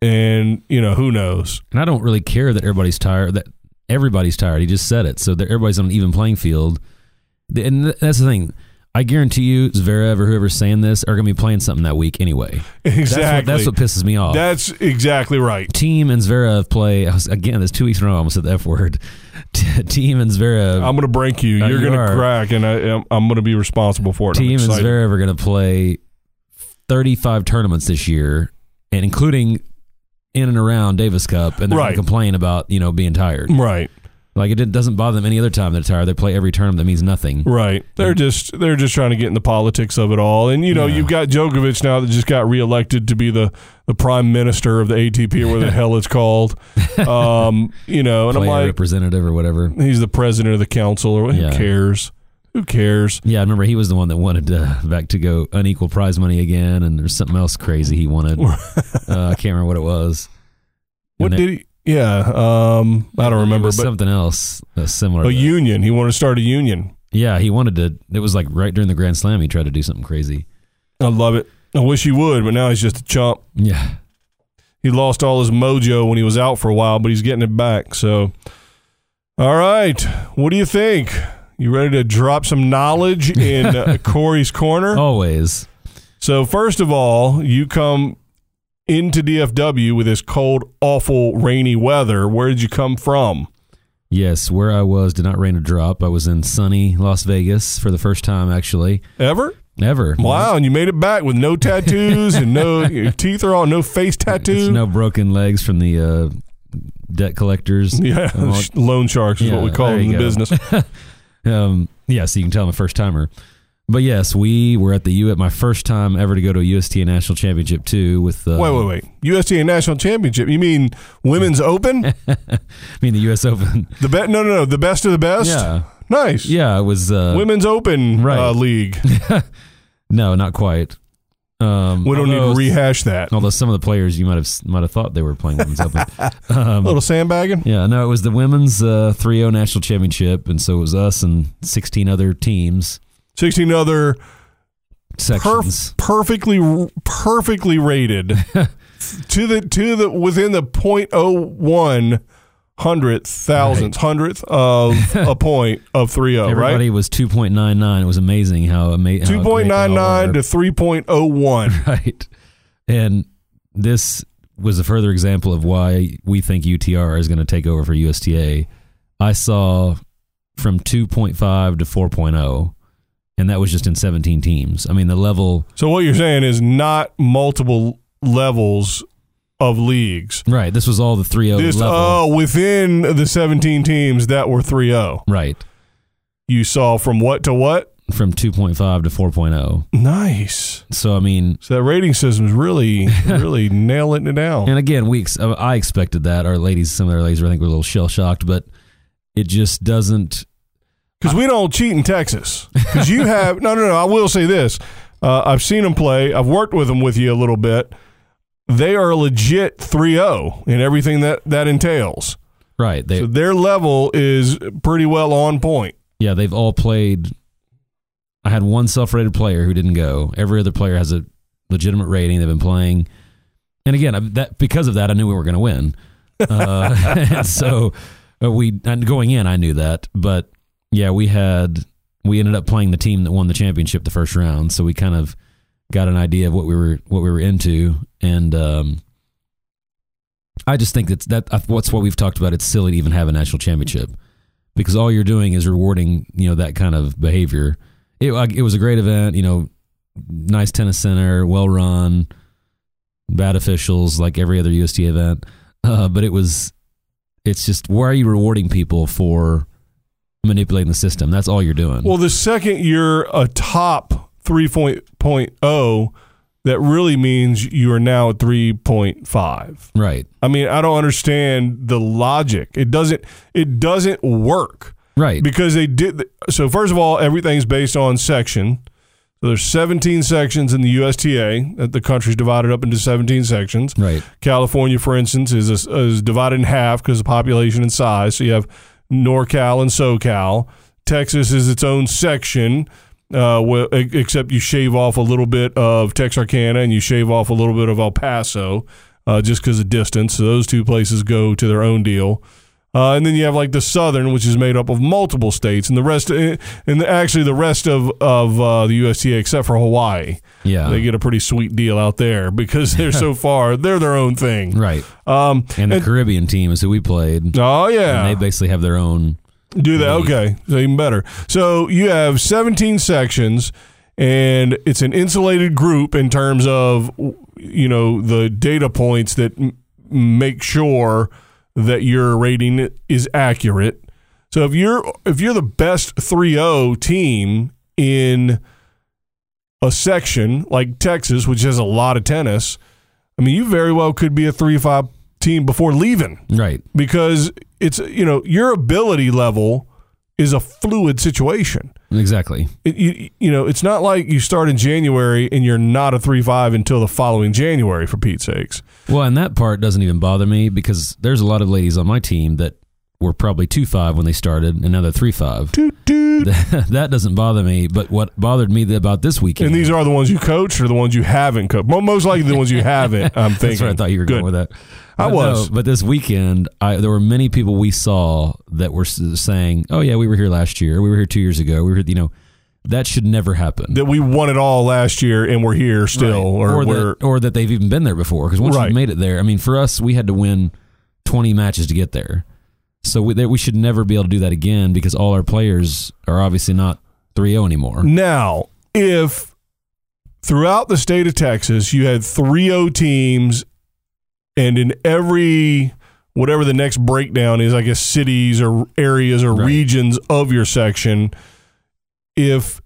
And you know who knows? And I don't really care that everybody's tired. That everybody's tired. He just said it. So that everybody's on an even playing field. And that's the thing. I guarantee you, Zverev or whoever's saying this are going to be playing something that week anyway. Exactly. That's what, that's what pisses me off. That's exactly right. Thiem and Zverev play was, again. There's two weeks in a row. I almost said the F word. T- Thiem and Zverev. I'm going to break you. Uh, You're you going to crack, and I, I'm, I'm going to be responsible for it. Thiem and. Zverev are going to play 35 tournaments this year, and including in and around Davis Cup, and they're Right. going to complain about you know being tired. Right. Like it doesn't bother them any other time they're tired. They play every tournament that means nothing. Right. They're just they're just trying to get in the politics of it all. And you know, Yeah. you've got Djokovic now that just got reelected to be the the prime minister of the ATP or whatever the hell it's called. Um, you know, and Player I'm like representative or whatever. he's the president of the council or who Yeah. cares? Who cares? Yeah, I remember he was the one that wanted uh, back to go unequal prize money again, and there's something else crazy he wanted. uh, I can't remember what it was. What And did he yeah, um I don't remember, but something else uh, similar. a to that. union. He wanted to start a union. yeah, he wanted to. It was like right during the Grand Slam, he tried to do something crazy. I love it. I wish he would, but now he's just a chump. Yeah, He lost all his mojo when he was out for a while, but he's getting it back. So, all right, what do you think? You ready to drop some knowledge in uh, Corey's corner? always. So, first of all, you come into DFW with this cold, awful, rainy weather. Where did you come from? Yes, where I was did not rain a drop. I was in sunny Las Vegas for the first time, actually, Ever? ever. Wow, and you made it back with no tattoos and no your teeth are all no face tattoos. No broken legs from the uh, debt collectors. yeah, loan sharks is what we call them in the go. business. Um, yeah, so you can tell I'm a first timer. But yes, we were at the U at my first time ever to go to a USTA National Championship too. With uh, Wait, wait, wait. USTA National Championship. You mean Women's Open? I mean the U.S. Open. The be- no, no, no. The best of the best. yeah, Nice. yeah. It was uh, Women's Open Right. uh, League. no, not quite. Um, We don't need to rehash that. Although some of the players you might have might have thought they were playing women's open. A Um, little sandbagging. yeah, no, it was the women's uh, 3-0 national championship, and so it was us and sixteen other teams Sixteen other sections. perf- perfectly, perfectly rated to the to the within the point oh one hundredth thousandth hundredth of a point of three oh, zero. Everybody Right. was two point nine nine. It was amazing how amazing. Two point nine nine to three point oh one. right, and this was a further example of why we think UTR is going to take over for USTA. I saw from 2.5 to 4.0 and that was just in 17 teams. I mean the level So what you're saying is not multiple levels of leagues. right, this was all the 3-0 Just level. oh, within the 17 teams that were 3-0. Right. You saw from what to what? From 2.5 to 4.0. Nice. So I mean So that rating system's really, really nailing it down. And again, we ex- I expected that. Our ladies, some of our ladies, I think, were a little shell shocked, but it just doesn't. Because we don't cheat in Texas. Because you have no, no, no. I will say this: uh, I've seen them play. I've worked with them with you a little bit. they are legit 3-0 in everything that that entails. Right. They So their level is pretty well on point. yeah, they've all played. I had one self-rated player who didn't go. Every other player has a legitimate rating. They've been playing, and again, that because of that, I knew we were going to win. Uh, so uh, we and going in, I knew that. But yeah, we had we ended up playing the team that won the championship the first round, so we kind of got an idea of what we were what we were into, and um, I just think that's that. What's what we've talked about. It's silly to even have a national championship because all you're doing is rewarding you know that kind of behavior. It it was a great event, you know, nice tennis center, well run, bad officials like every other UST event, uh, but it was. It's just why are you rewarding people for manipulating the system? That's all you're doing. Well, the second you're a top 3.0, that really means you are now at 3.5. right, I mean, I don't understand the logic. It doesn't it doesn't work right, because they did so first of all, everything's based on section. So there's 17 sections in the USTA. That the country's divided up into 17 sections. right, California, for instance, is is divided in half because of population and size. So you have NorCal and SoCal. Texas is its own section, uh, except you shave off a little bit of Texarkana and you shave off a little bit of El Paso, uh, just because of distance. So those two places go to their own deal. Uh, and then you have like the southern, which is made up of multiple states, and the rest, and actually the rest of of uh, the USTA except for Hawaii, yeah, they get a pretty sweet deal out there because they're so far. They're their own thing. right. Um, And the and- Caribbean team is who we played. oh And yeah, they basically have their own. do that. Okay, so even better. So you have 17 sections, and it's an insulated group in terms of you know the data points that m- make sure that your rating is accurate. So if you're if you're the best 3-0 team in a section like Texas, which has a lot of tennis, I mean, you very well could be a 3-5 team before leaving Right. because it's you know your ability level is a fluid situation. Exactly. It, you, you know, it's not like you start in January and you're not a three five until the following January. For Pete's sakes, Well, and that part doesn't even bother me because there's a lot of ladies on my team that were probably two five when they started, and now they're three five. Toot, toot. that doesn't bother me. But what bothered me about this weekend? and these are the ones you coach or the ones you haven't coached. Mo- Most likely the ones you haven't. I'm thinking. That's where I thought you were Good. going with that. I But was. no, but this weekend, I, there were many people we saw that were saying, "Oh yeah, we were here last year. We were here two years ago. We were, you know, that should never happen." That we won it all last year and we're here still, Right. or, or that, or that they've even been there before. Because once Right. you've made it there, I mean, for us, we had to win twenty matches to get there. So we, that we should never be able to do that again because all our players are obviously not 3-0 anymore. Now, if throughout the state of Texas you had 3 teams and in every whatever the next breakdown is, I guess cities or areas or Right. regions of your section, if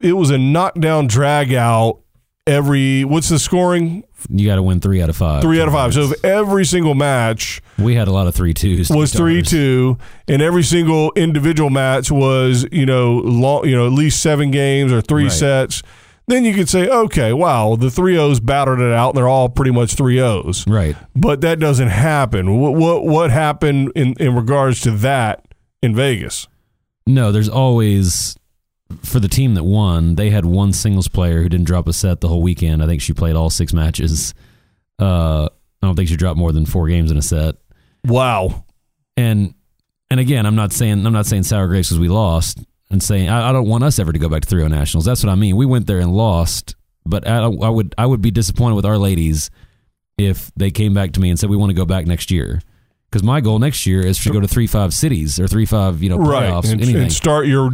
it was a knockdown drag out every what's the scoring? You got to win three out of five. Three out of five. So if every single match we had a lot of three twos. was three two, and every single individual match was you know long, you know at least seven games or three Right. sets. Then you could say, okay, wow, the three O's battered it out, and they're all pretty much three O's. Right. But that doesn't happen. What what, what happened in, in regards to that in Vegas? No, there's always for the team that won. They had one singles player who didn't drop a set the whole weekend. I think she played all six matches. Uh, I don't think she dropped more than four games in a set. Wow. And and again, I'm not saying I'm not saying sour grapes because we lost, and saying I, I don't want us ever to go back to 3 nationals. That's what I mean. We went there and lost, but I, I would I would be disappointed with our ladies if they came back to me and said we want to go back next year. Because my goal next year is to go to three five cities or three five you know Right. playoffs And, anything. and start your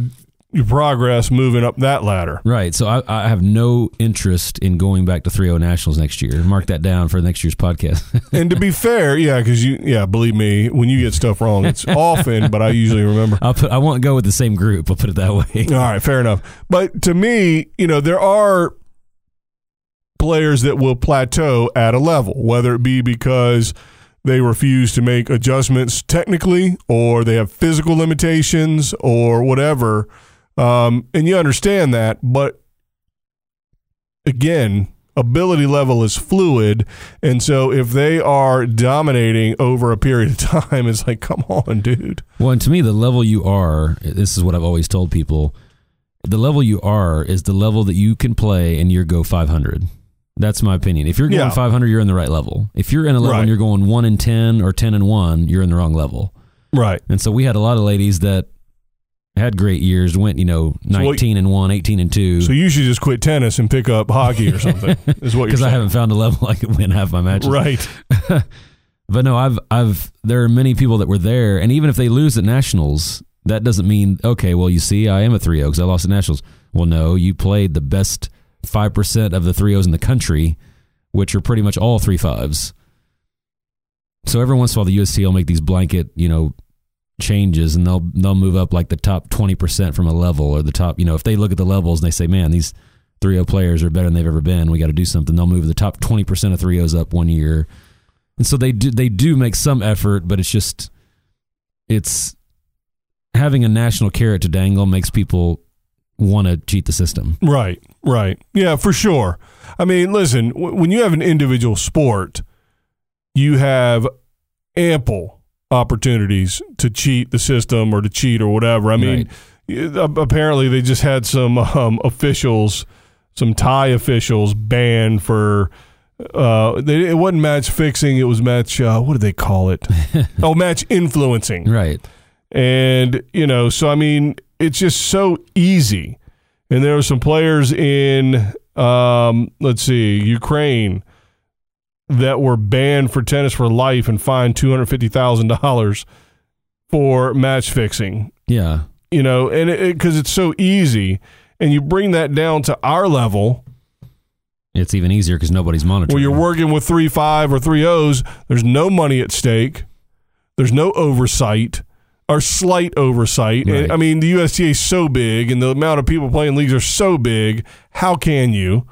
your progress moving up that ladder. Right. So I, I have no interest in going back to 3 Nationals next year. Mark that down for next year's podcast. and to be fair, yeah, because you, yeah, believe me, when you get stuff wrong, it's often, but I usually remember. I'll put, I won't go with the same group. I'll put it that way. All right, fair enough. But to me, you know, there are players that will plateau at a level, whether it be because they refuse to make adjustments technically, or they have physical limitations, or whatever. Um, and you understand that, but again, ability level is fluid, and so if they are dominating over a period of time, it's like, come on, dude. Well, and to me, the level you are, this is what I've always told people. The level you are is the level that you can play and you go 500. That's my opinion. If you're going Yeah. 500, you're in the right level. If you're in a level Right. and you're going 1 and 10 or 10 and 1, you're in the wrong level. Right. And so we had a lot of ladies that had great years, went, you know, So what- 19 and 1, 18 and 2. So you should just quit tennis and pick up hockey or something. is what you're because I haven't found a level I can win half my matches. Right. But no, I've I've there are many people that were there, and even if they lose at nationals, that doesn't mean okay. Well, you see, I am a 3-0 because I lost at nationals. Well, no, you played the best five percent of the 3-0s in the country, which are pretty much all three fives. So every once in a while, the UST will make these blanket, you know, changes, and they'll they'll move up like the top twenty percent from a level, or the top, you know, if they look at the levels and they say, man, these 3-0 players are better than they've ever been. We got to do something. They'll move the top twenty percent of 3-0s up one year. And so they do they do make some effort, but it's just it's having a national carrot to dangle makes people want to cheat the system. Right, right. Yeah, for sure. I mean, listen, w- when you have an individual sport, you have ample opportunities to cheat the system or to cheat or whatever. I mean, y- apparently they just had some um, officials, some Thai officials banned for. Uh, they, it wasn't match fixing. It was match. Uh, what do they call it? oh, match influencing. Right. And, you know, so I mean, it's just so easy. And there were some players in, um, let's see, Ukraine that were banned for tennis for life and fined $250,000 for match fixing, Yeah. you know, and it because it's so easy. And you bring that down to our level It's even easier because nobody's monitoring. Well, you're working with three five or three O's, there's no money at stake. There's no oversight or slight oversight. Right. And, I mean, the USTA is so big and the amount of people playing leagues are so big. How can you?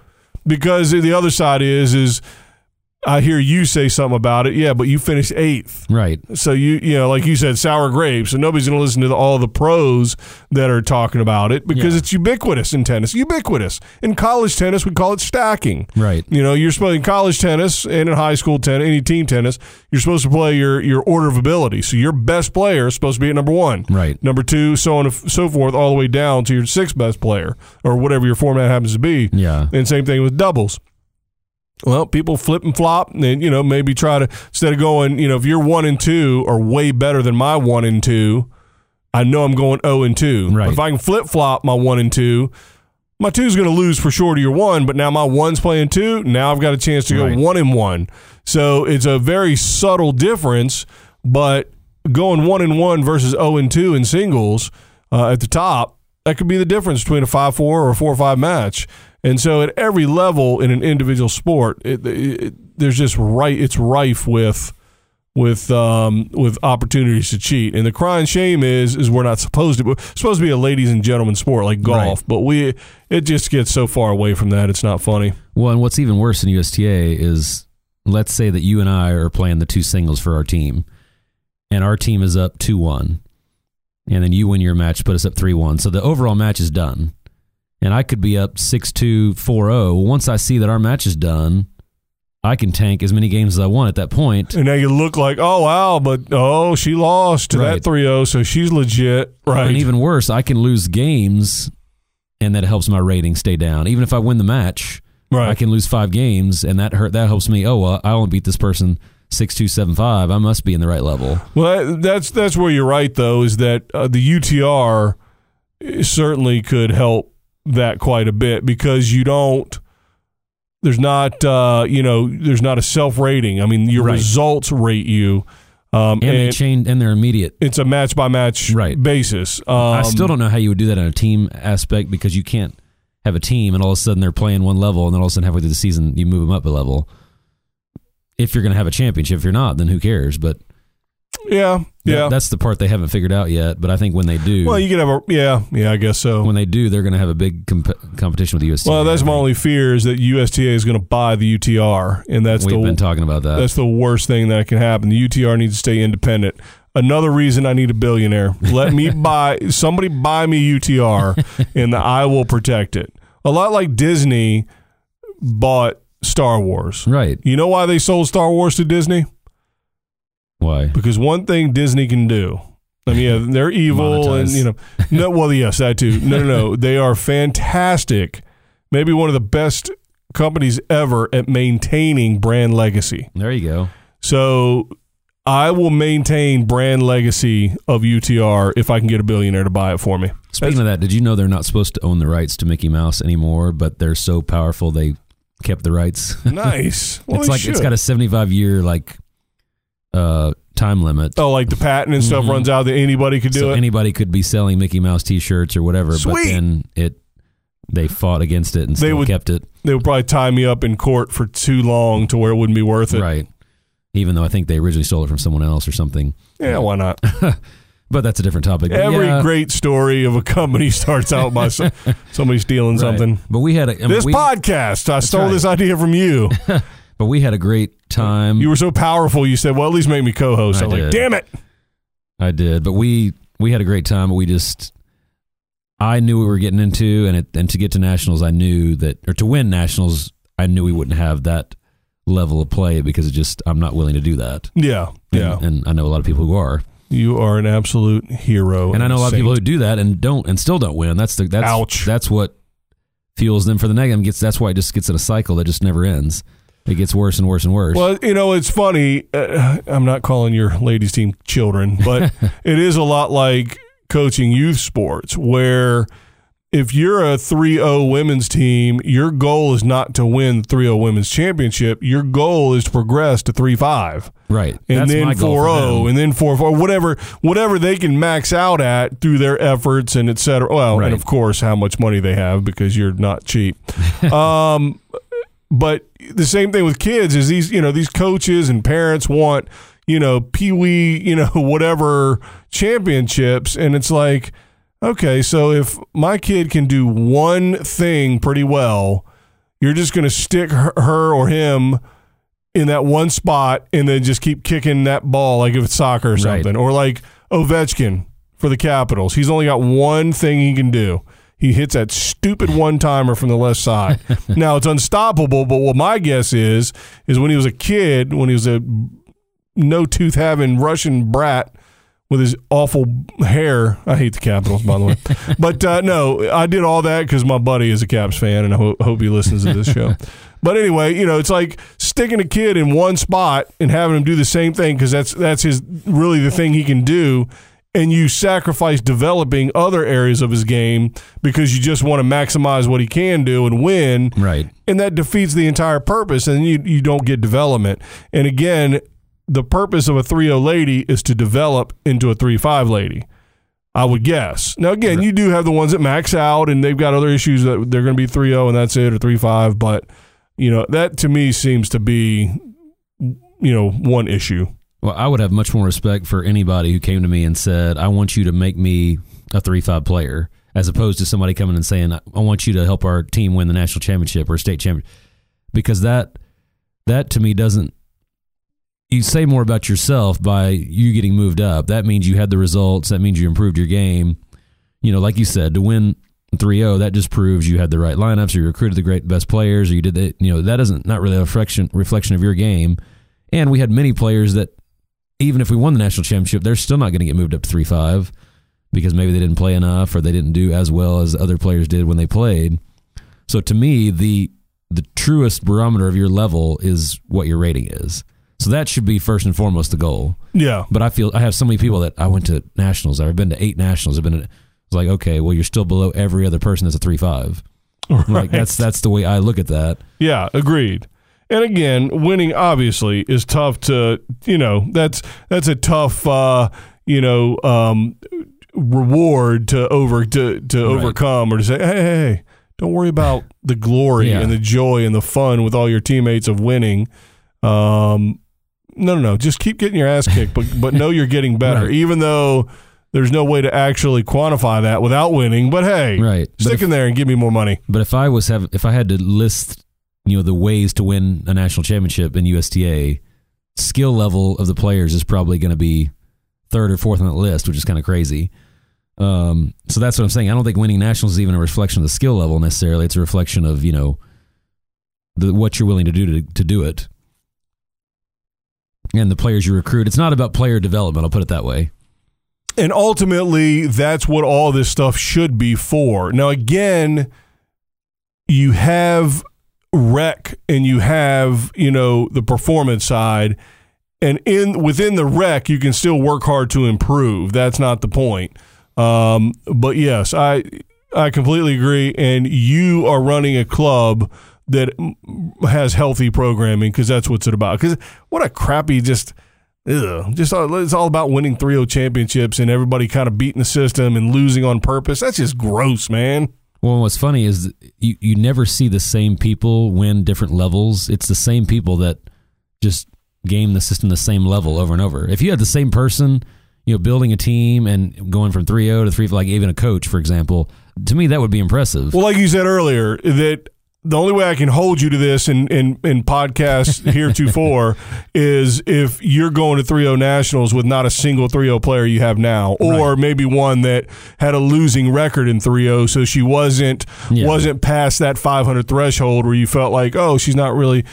Because the other side is is I hear you say something about it. Yeah, but you finished eighth. Right. So you you know, like you said, sour grapes. So nobody's going to listen to the, all the pros that are talking about it because Yeah. it's ubiquitous in tennis. Ubiquitous in college tennis, we call it stacking. Right. You know, you're supposed in college tennis and in high school tennis, any team tennis, you're supposed to play your your order of ability. So your best player is supposed to be at number one, Right. number two, so on and so forth, all the way down to your sixth best player or whatever your format happens to be. Yeah. And same thing with doubles. Well, people flip and flop, and you know maybe try to instead of going, you know, if you're one and two are way better than my one and two, I know I'm going zero and two. Right. If I can flip flop my one and two, my 2 is going to lose for sure to your one. But now my one's playing two. Now I've got a chance to go Right. one and one. So it's a very subtle difference, but going one and one versus zero and two in singles uh, at the top, that could be the difference between a five four or a four five match. And so at every level in an individual sport, it, it, there's just right. It's rife with with um, with opportunities to cheat. And the crying shame is is we're not supposed to. We're supposed to be a ladies and gentlemen sport like golf, but we it just gets so far away from that. It's not funny. Well, and what's even worse in USTA is let's say that you and I are playing the two singles for our team, and our team is up 2 1. And then you win your match, put us up 3 1. So the overall match is done. And I could be up 6 2, 4 0. Once I see that our match is done, I can tank as many games as I want at that point. And now you look like, oh wow, but oh she lost to Right. that 3-0, so she's legit, right? And even worse, I can lose games, and that helps my rating stay down. Even if I win the match, right. I can lose five games, and that hurt. That helps me. Oh, well, I only beat this person six two seven five. I must be in the right level. Well, that's that's where you're right, though, is that uh, the UTR certainly could help that quite a bit because you don't. There's not, uh, you know, there's not a self rating. I mean, your Right. results rate you, um, And, they and change, and they're immediate. it's a match by match Right. basis. Um, I still don't know how you would do that in a team aspect because you can't have a team and all of a sudden they're playing one level and then all of a sudden halfway through the season you move them up a level. If you're going to have a championship, if you're not, then who cares? But Yeah, yeah. that- that's the part they haven't figured out yet. But I think when they do, well, you could have a yeah, yeah. I guess so. when they do, they're going to have a big comp- competition with the USTA. Well, that's my only fear is that USTA is going to buy the UTR, and that's We've the been talking about that. that's the worst thing that can happen. The UTR needs to stay independent. Another reason I need a billionaire. Let me buy somebody buy me UTR, and I will protect it. A lot like Disney bought Star Wars. Right. You know why they sold Star Wars to Disney? Why? Because one thing Disney can do. I mean, yeah, they're evil, and you know, no. Well, yes, that too. No, no, no. They are fantastic. Maybe one of the best companies ever at maintaining brand legacy. There you go. So I will maintain brand legacy of UTR if I can get a billionaire to buy it for me. Speaking of that, did you know they're not supposed to own the rights to Mickey Mouse anymore? But they're so powerful they kept the rights. Nice. Well, it's like it's got a seventy-five year like uh time limit. oh, like the patent and stuff Mhm. runs out that anybody could do so it. anybody could be selling Mickey Mouse T-shirts or whatever. But Sweet. then it they fought against it and They still would- kept it they would probably tie me up in court for too long to where it wouldn't be worth it. right. Even though I think they originally stole it from someone else or something. Yeah, why not? But that's a different topic. Every yeah, great story of a company starts out by so- somebody stealing right. something. But we had a I mean, This we, podcast, I stole right. this idea from you. but we had a great time. You were so powerful. You said, "Well, at least make me co-host." I I'm like, did. "Damn it!" I did, but we we had a great time. But we just, I knew we were getting into, and it, and to get to nationals, I knew that, or to win nationals, I knew we wouldn't have that level of play because it just I'm not willing to do that. Yeah, And, yeah. and I know a lot of people who are, You are an absolute hero, and I know a lot of people who do that and don't and still don't win. That's the that's Ouch. that's what fuels them for the negative. Gets that's why it just gets in a cycle that just never ends. It gets worse and worse and worse. Well, you know, it's funny. Uh, I'm not calling your ladies' team children, but it is a lot like coaching youth sports, where if you're a 3 0 women's team, your goal is not to win the 3 0 women's championship. Your goal is to progress to 3 5. right, and that's then my goal 4 for 0 them. and then 4 4 whatever whatever they can max out at through their efforts and et cetera well Right. and of course how much money they have because you're not cheap um but the same thing with kids is these you know these coaches and parents want you know pee-wee you know whatever championships and it's like okay so if my kid can do one thing pretty well you're just going to stick her, her or him in that one spot and then just keep kicking that ball like if it's soccer or Right. something. Or like Ovechkin for the Capitals. He's only got one thing he can do. He hits that stupid one timer from the left side. now it's unstoppable, but what my guess is is when he was a kid, when he was a no tooth having Russian brat with his awful hair. I hate the Capitals, by the way. but uh, no, I did all that because my buddy is a Caps fan, and I ho- hope he listens to this show. but anyway, you know, it's like sticking a kid in one spot and having him do the same thing because that's that's his really the thing he can do. And you sacrifice developing other areas of his game because you just want to maximize what he can do and win. Right. and that defeats the entire purpose and you you don't get development. And again the purpose of a 3-0 lady is to develop into a 3-5 lady i would guess. Now again you do have the ones that max out and they've got other issues that they're going to be 3-0 and that's it or 3-5 but you know that to me seems to be you know one issue Well, I would have much more respect for anybody who came to me and said, "I want you to make me a three-five player," as opposed to somebody coming and saying, "I want you to help our team win the national championship or state championship," because that that to me doesn't. You say more about yourself by you getting moved up. That means you had the results. That means you improved your game. You know, like you said, to win 3-0, that just proves you had the right lineups, or you recruited the great best players, or you did it. You know, that isn't not really a reflection reflection of your game. And we had many players that even if we won the national championship, they're still not going to get moved up to three five because maybe they didn't play enough or they didn't do as well as other players did when they played. So to me, the the truest barometer of your level is what your rating is. So that should be first and foremost the goal. yeah But I feel I have so many people that I went to nationals. I've been to eight nationals. I've been. To, it's like okay, well you're still below every other person that's a three five. Like Right. that's that's the way I look at that. Yeah, agreed. And again, winning obviously is tough to you know that's that's a tough uh, you know um, reward to over to to Right. overcome or to say hey, hey hey don't worry about the glory Yeah. and the joy and the fun with all your teammates of winning. Um, no, no, no, just keep getting your ass kicked, but but know you're getting better, Right. even though. There's no way to actually quantify that without winning, but hey, Right. But stick if- in there and give me more money. But if I was have if I had to list, you know, the ways to win a national championship in USTA, skill level of the players is probably going to be third or fourth on that list, which is kind of crazy. Um, so that's what I'm saying. I don't think winning nationals is even a reflection of the skill level necessarily. It's a reflection of you know the, what you're willing to do to, to do it, and the players you recruit. It's not about player development. I'll put it that way. And ultimately, that's what all this stuff should be for. Now, again, you have rec and you have, you know, the performance side. And in within the rec, you can still work hard to improve. That's not the point. Um, but yes, I I completely agree. And you are running a club that has healthy programming because that's what's it about. Because what a crappy just Ugh, just it's all about winning 3-0 championships and everybody kind of beating the system and losing on purpose. That's just gross, man. Well, what's funny is you, you never see the same people win different levels. It's the same people that just game the system the same level over and over. If you had the same person, you know, building a team and going from 3-0 to 3 like even a coach, for example, to me that would be impressive. Well, like you said earlier, that the only way I can hold you to this in in, in podcast heretofore is if you're going to 3-0 Nationals with not a single 3-0 player you have now, or right. maybe one that had a losing record in 3-0, so she wasn't yeah. wasn't past that 500 threshold where you felt like, oh, she's not really.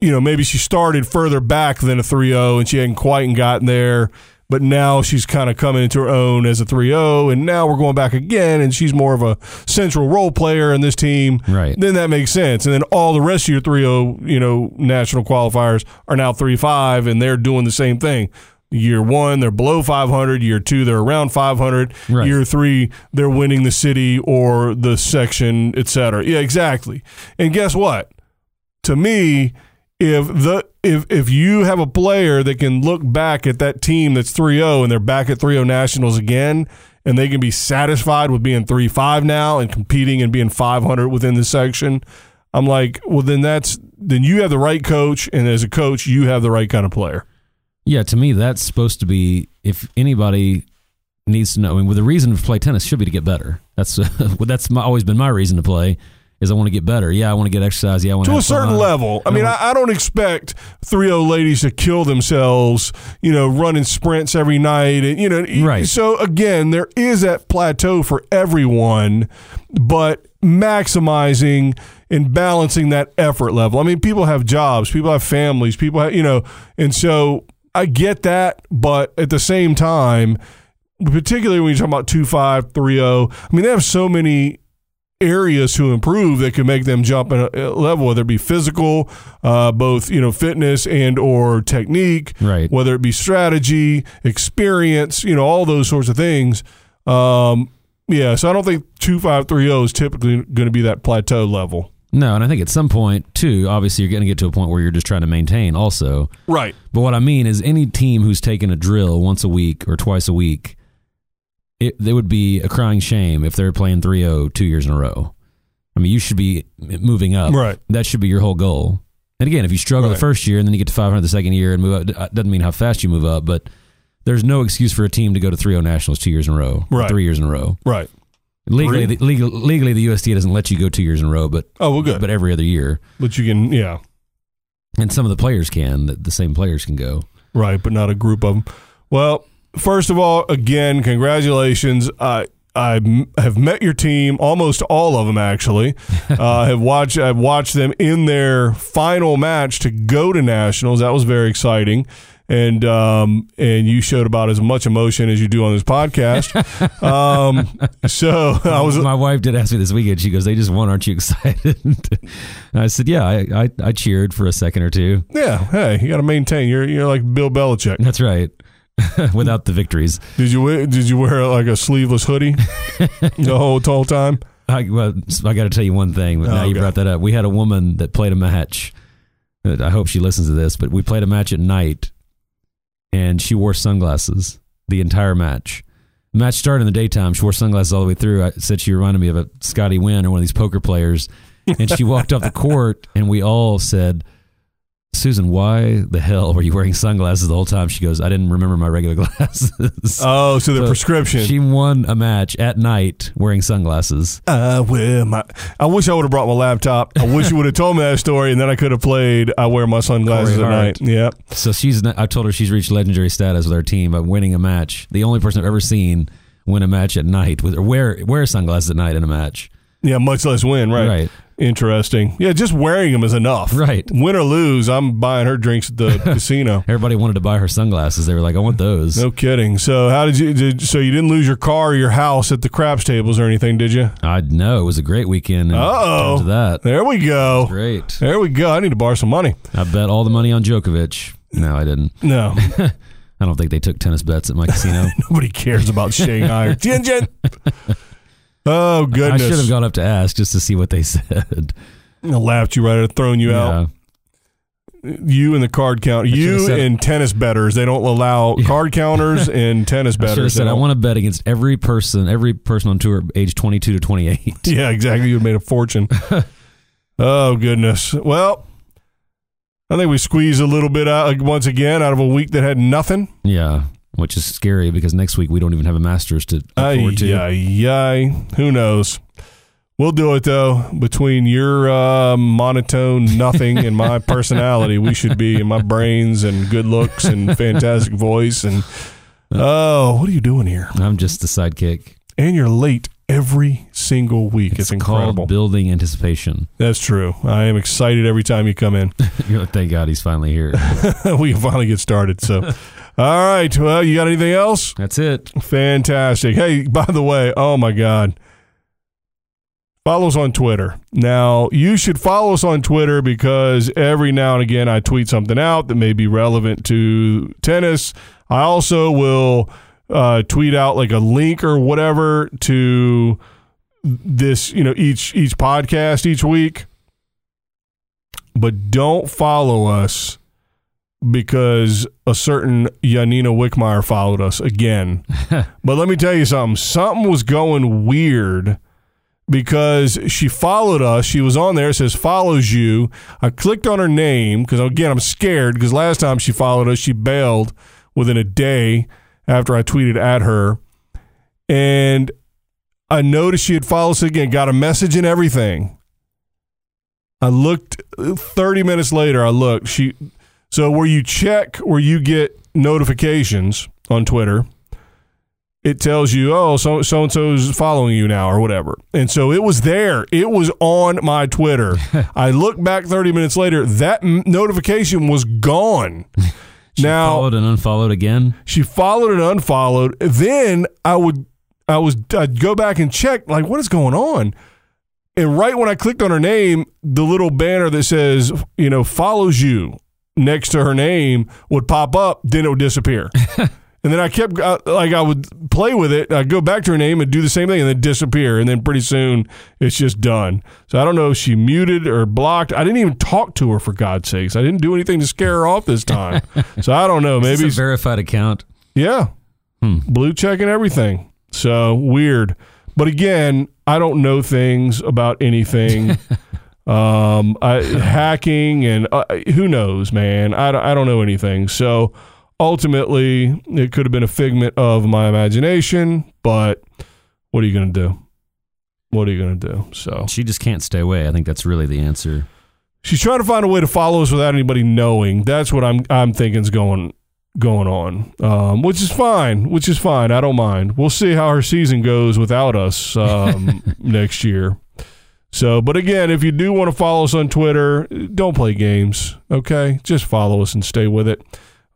You know, maybe she started further back than a 3-0 and she hadn't quite gotten there but now she's kind of coming into her own as a 3-0 and now we're going back again and she's more of a central role player in this team. Right. Then that makes sense. And then all the rest of your 3-0 you know national qualifiers are now 3-5 and they're doing the same thing. Year one they're below 500 year two they're around 500 right. year three they're winning the city or the section etc yeah exactly. And guess what? To me if the if if you have a player that can look back at that team that's 3-0 and they're back at 3-0 Nationals again and they can be satisfied with being 3-5 now and competing and being 500 within the section, I'm like, well then that's then you have the right coach and as a coach you have the right kind of player. Yeah, to me that's supposed to be if anybody needs to know. I mean, well, the reason to play tennis should be to get better. That's that's my, always been my reason to play is I want to get better. Yeah, I want to get exercise. Yeah, I want to a certain fun. level. I, I mean, I, I, don't expect three old ladies to kill themselves. You know, running sprints every night, and you know, right. So again, there is that plateau for everyone, but maximizing and balancing that effort level. I mean, people have jobs, people have families, people have you know, and so I get that, but at the same time. Particularly when you're talking about 2 5, 3 0. I mean, they have so many areas to improve that can make them jump in a level, whether it be physical, uh, both you know fitness and or technique, right? Whether it be strategy, experience, you know, all those sorts of things. Um, yeah, so I don't think two five three zero is typically going to be that plateau level. No, and I think at some point too, obviously you're going to get to a point where you're just trying to maintain also. Right. But what I mean is any team who's taken a drill once a week or twice a week it, it would be a crying shame if they're playing 3-0 two years in a row. I mean, you should be moving up. Right. That should be your whole goal. And again, if you struggle right. the first year and then you get to 500 the second year and move up, doesn't mean how fast you move up, but there's no excuse for a team to go to 3-0 nationals two years in a row, right. three years in a row. Right. Legally, the, legal, legally, the USTA doesn't let you go two years in a row, but oh, well, good. But every other year, but you can, yeah. And some of the players can. The, the same players can go. Right, but not a group of them. Well, first of all, again, congratulations. I I have met your team, almost all of them actually. uh, have watched I've watched them in their final match to go to nationals. That was very exciting. And um, and you showed about as much emotion as you do on this podcast. um, so I was. My wife did ask me this weekend. She goes, "They just won. Aren't you excited?" I said, "Yeah, I, I, I cheered for a second or two. Yeah, hey, you got to maintain. You're you're like Bill Belichick. That's right. without the victories. Did you wear, did you wear like a sleeveless hoodie the whole, whole time? I, well, I got to tell you one thing. But oh, now okay. you brought that up. We had a woman that played a match. Uh, I hope she listens to this, but we played a match at night, and she wore sunglasses the entire match. The match started in the daytime. She wore sunglasses all the way through. I said she reminded me of a Scotty Nguyen or one of these poker players. And she walked off the court, and we all said – Susan, why the hell were you wearing sunglasses the whole time? She goes, I didn't remember my regular glasses. Oh, so the so prescription. She won a match at night wearing sunglasses. I wear my. I wish I would have brought my laptop. I wish you would have told me that story, and then I could have played. I wear my sunglasses at night. Yep. So she's. I told her she's reached legendary status with our team by winning a match. The only person I've ever seen win a match at night with or wear wear sunglasses at night in a match. Yeah, much less win. Right. Right. Interesting. Yeah, just wearing them is enough. Right. Win or lose, I'm buying her drinks at the casino. Everybody wanted to buy her sunglasses. They were like, I want those. No kidding. So how did you? Did, so you didn't lose your car or your house at the craps tables or anything, did you? I know it was a great weekend. Terms that. There we go. Great. There we go. I need to borrow some money. I bet all the money on Djokovic. No, I didn't. No, I don't think they took tennis bets at my casino. nobody cares about Shanghai or Tianjin. Oh goodness! I should have gone up to ask just to see what they said. I laughed you right at throwing you out. You and the card count. should've You said- and tennis bettors. They don't allow card counters and tennis I bettors. They said I want to bet against every person, every person on tour, age twenty-two to twenty-eight. Yeah, exactly. You'd made a fortune. oh goodness. Well, I think we squeezed a little bit out uh, once again out of a week that had nothing. Yeah, which is scary because next week we don't even have a Masters to look Ay, forward to. ay, ay. Who knows? We'll do it though. Between your uh, monotone nothing and my personality, we should be in my brains and good looks and fantastic voice and oh, what are you doing here? I'm just the sidekick. And you're late every single week. It's, It's incredible. called building anticipation. That's true. I am excited every time you come in. You're like, thank God he's finally here. we can finally get started. So, all right. Well, you got anything else? That's it. Fantastic. Hey, by the way, oh my God. Follow us on Twitter. Now, you should follow us on Twitter because every now and again I tweet something out that may be relevant to tennis. I also will uh, tweet out like a link or whatever to this, you know, each each podcast each week. But don't follow us because a certain Yanina Wickmeyer followed us again. but let me tell you something. Something was going weird because she followed us. She was on there. It says follows you. I clicked on her name because again I'm scared because last time she followed us, she bailed within a day after I tweeted at her, and I noticed she had followed us again. Got a message and everything. I looked uh, 30 minutes later. I looked. She so where you check where you get notifications on Twitter, it tells you, oh, so so and so's following you now or whatever. And so it was there. It was on my Twitter. I looked back 30 minutes later. That m- notification was gone. now Followed and unfollowed again. she followed and unfollowed. Then I would, I was, I'd go back and check, like, what is going on? And right when I clicked on her name, the little banner that says, you know, follows you next to her name would pop up. Then it would disappear. and then I kept, uh, like, I would play with it. I'd go back to her name and do the same thing and then disappear. And then pretty soon it's just done. So I don't know if she muted or blocked. I didn't even talk to her, for God's sakes. I didn't do anything to scare her off this time. so I don't know. Maybe verified account. yeah. Blue check and everything. So weird. But again, I don't know things about anything. um, I, hacking and uh, who knows, man. I, don't- I don't know anything. So ultimately, it could have been a figment of my imagination. But what are you going to do? What are you going to do? So She just can't stay away. I think that's really the answer. she's trying to find a way to follow us without anybody knowing. That's what I'm I'm thinking is going going on, um, which is fine. Which is fine. I don't mind. We'll see how her season goes without us um, next year. So, but again, if you do want to follow us on Twitter, don't play games. Okay, just follow us and stay with it.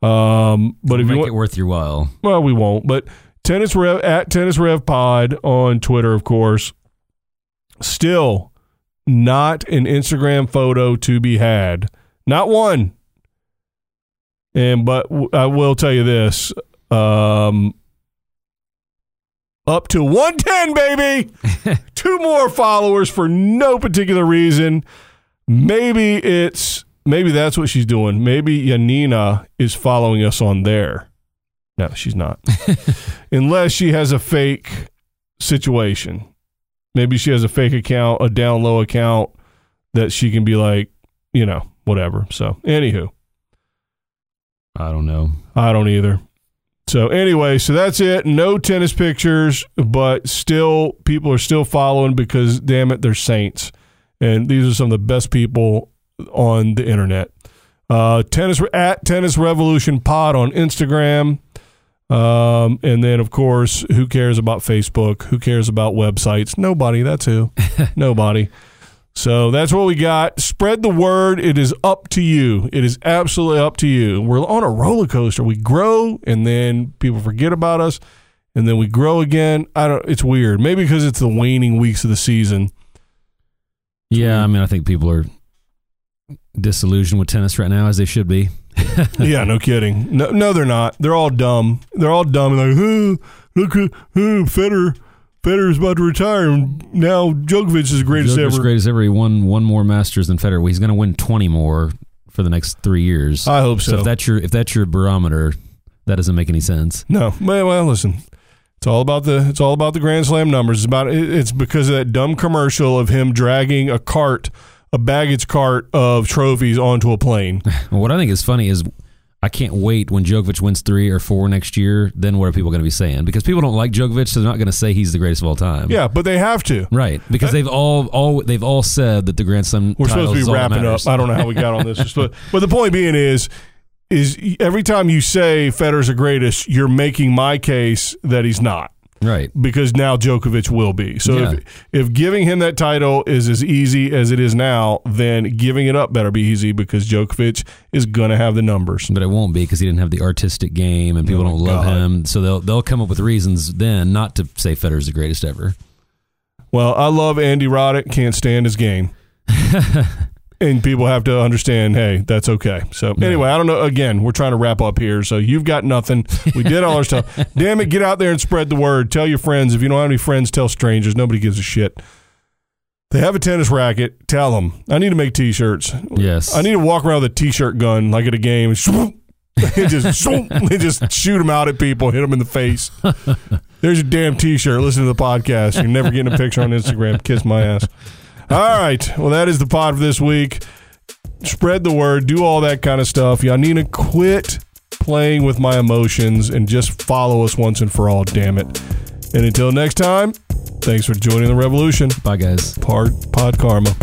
Um, but if you Make want, it worth your while. well, we won't. But tennis rev at tennis rev pod on Twitter, of course. Still, not an Instagram photo to be had. Not one. And but w- I will tell you this: um, up to one ten, baby. Two more followers for no particular reason. Maybe it's maybe that's what she's doing. Maybe Yanina is following us on there. No, she's not. Unless she has a fake situation. Maybe she has a fake account, a down low account that she can be like, you know, whatever. So, anywho, I don't know. I don't either. So, anyway, so that's it. No tennis pictures, but still, people are still following because, damn it, they're saints. And these are some of the best people on the internet. Uh, tennis at Tennis Revolution Pod on Instagram. Um, and then, of course, who cares about Facebook? Who cares about websites? Nobody. That's who. Nobody. So that's what we got. Spread the word. It is up to you. It is absolutely up to you. We're on a roller coaster. We grow, and then people forget about us, and then we grow again. I don't. It's weird. Maybe because it's the waning weeks of the season. Yeah, I mean, I think people are disillusioned with tennis right now, as they should be. yeah, no kidding. No, no, they're not. They're all dumb. They're all dumb. Like, oh, look, oh, Federer, Federer's about to retire, and now Djokovic is the greatest Djokovic's ever. greatest ever. He won one more Masters than Federer. Well, he's going to win twenty more for the next three years. I hope so. so. if that's your if that's your barometer, that doesn't make any sense. No, well, well, listen. It's all about the it's all about the Grand Slam numbers. It's about it's because of that dumb commercial of him dragging a cart, a baggage cart of trophies onto a plane. What I think is funny is I can't wait when Djokovic wins three or four next year. Then what are people going to be saying? Because people don't like Djokovic, so they're not going to say he's the greatest of all time. Yeah, but they have to. Right, because they've all all they've all said that the Grand Slam. We're supposed to be wrapping up. I don't know how we got on this, but, but the point being is, is every time you say Federer's the greatest, you're making my case that he's not. Right. because now Djokovic will be. So Yeah. if if giving him that title is as easy as it is now, then giving it up better be easy because Djokovic is gonna have the numbers. But it won't be because he didn't have the artistic game, and people Oh, don't love God. him. So they'll they'll come up with reasons then not to say Federer's the greatest ever. Well, I love Andy Roddick, can't stand his game. and people have to understand, hey, that's okay. So anyway, I don't know. Again, we're trying to wrap up here. So you've got nothing. We did all our stuff. Damn it, get out there and spread the word. Tell your friends. If you don't have any friends, tell strangers. Nobody gives a shit. They have a tennis racket. Tell them. I need to make t-shirts. Yes. I need to walk around with a t-shirt gun like at a game. and just just shoot them out at people, hit them in the face. There's your damn t-shirt. Listen to the podcast. You're never getting a picture on Instagram. Kiss my ass. All right. Well, that is the pod for this week. Spread the word. Do all that kind of stuff. Y'all need to quit playing with my emotions and just follow us once and for all. Damn it. And until next time, thanks for joining the revolution. Bye, guys. Pod, pod karma.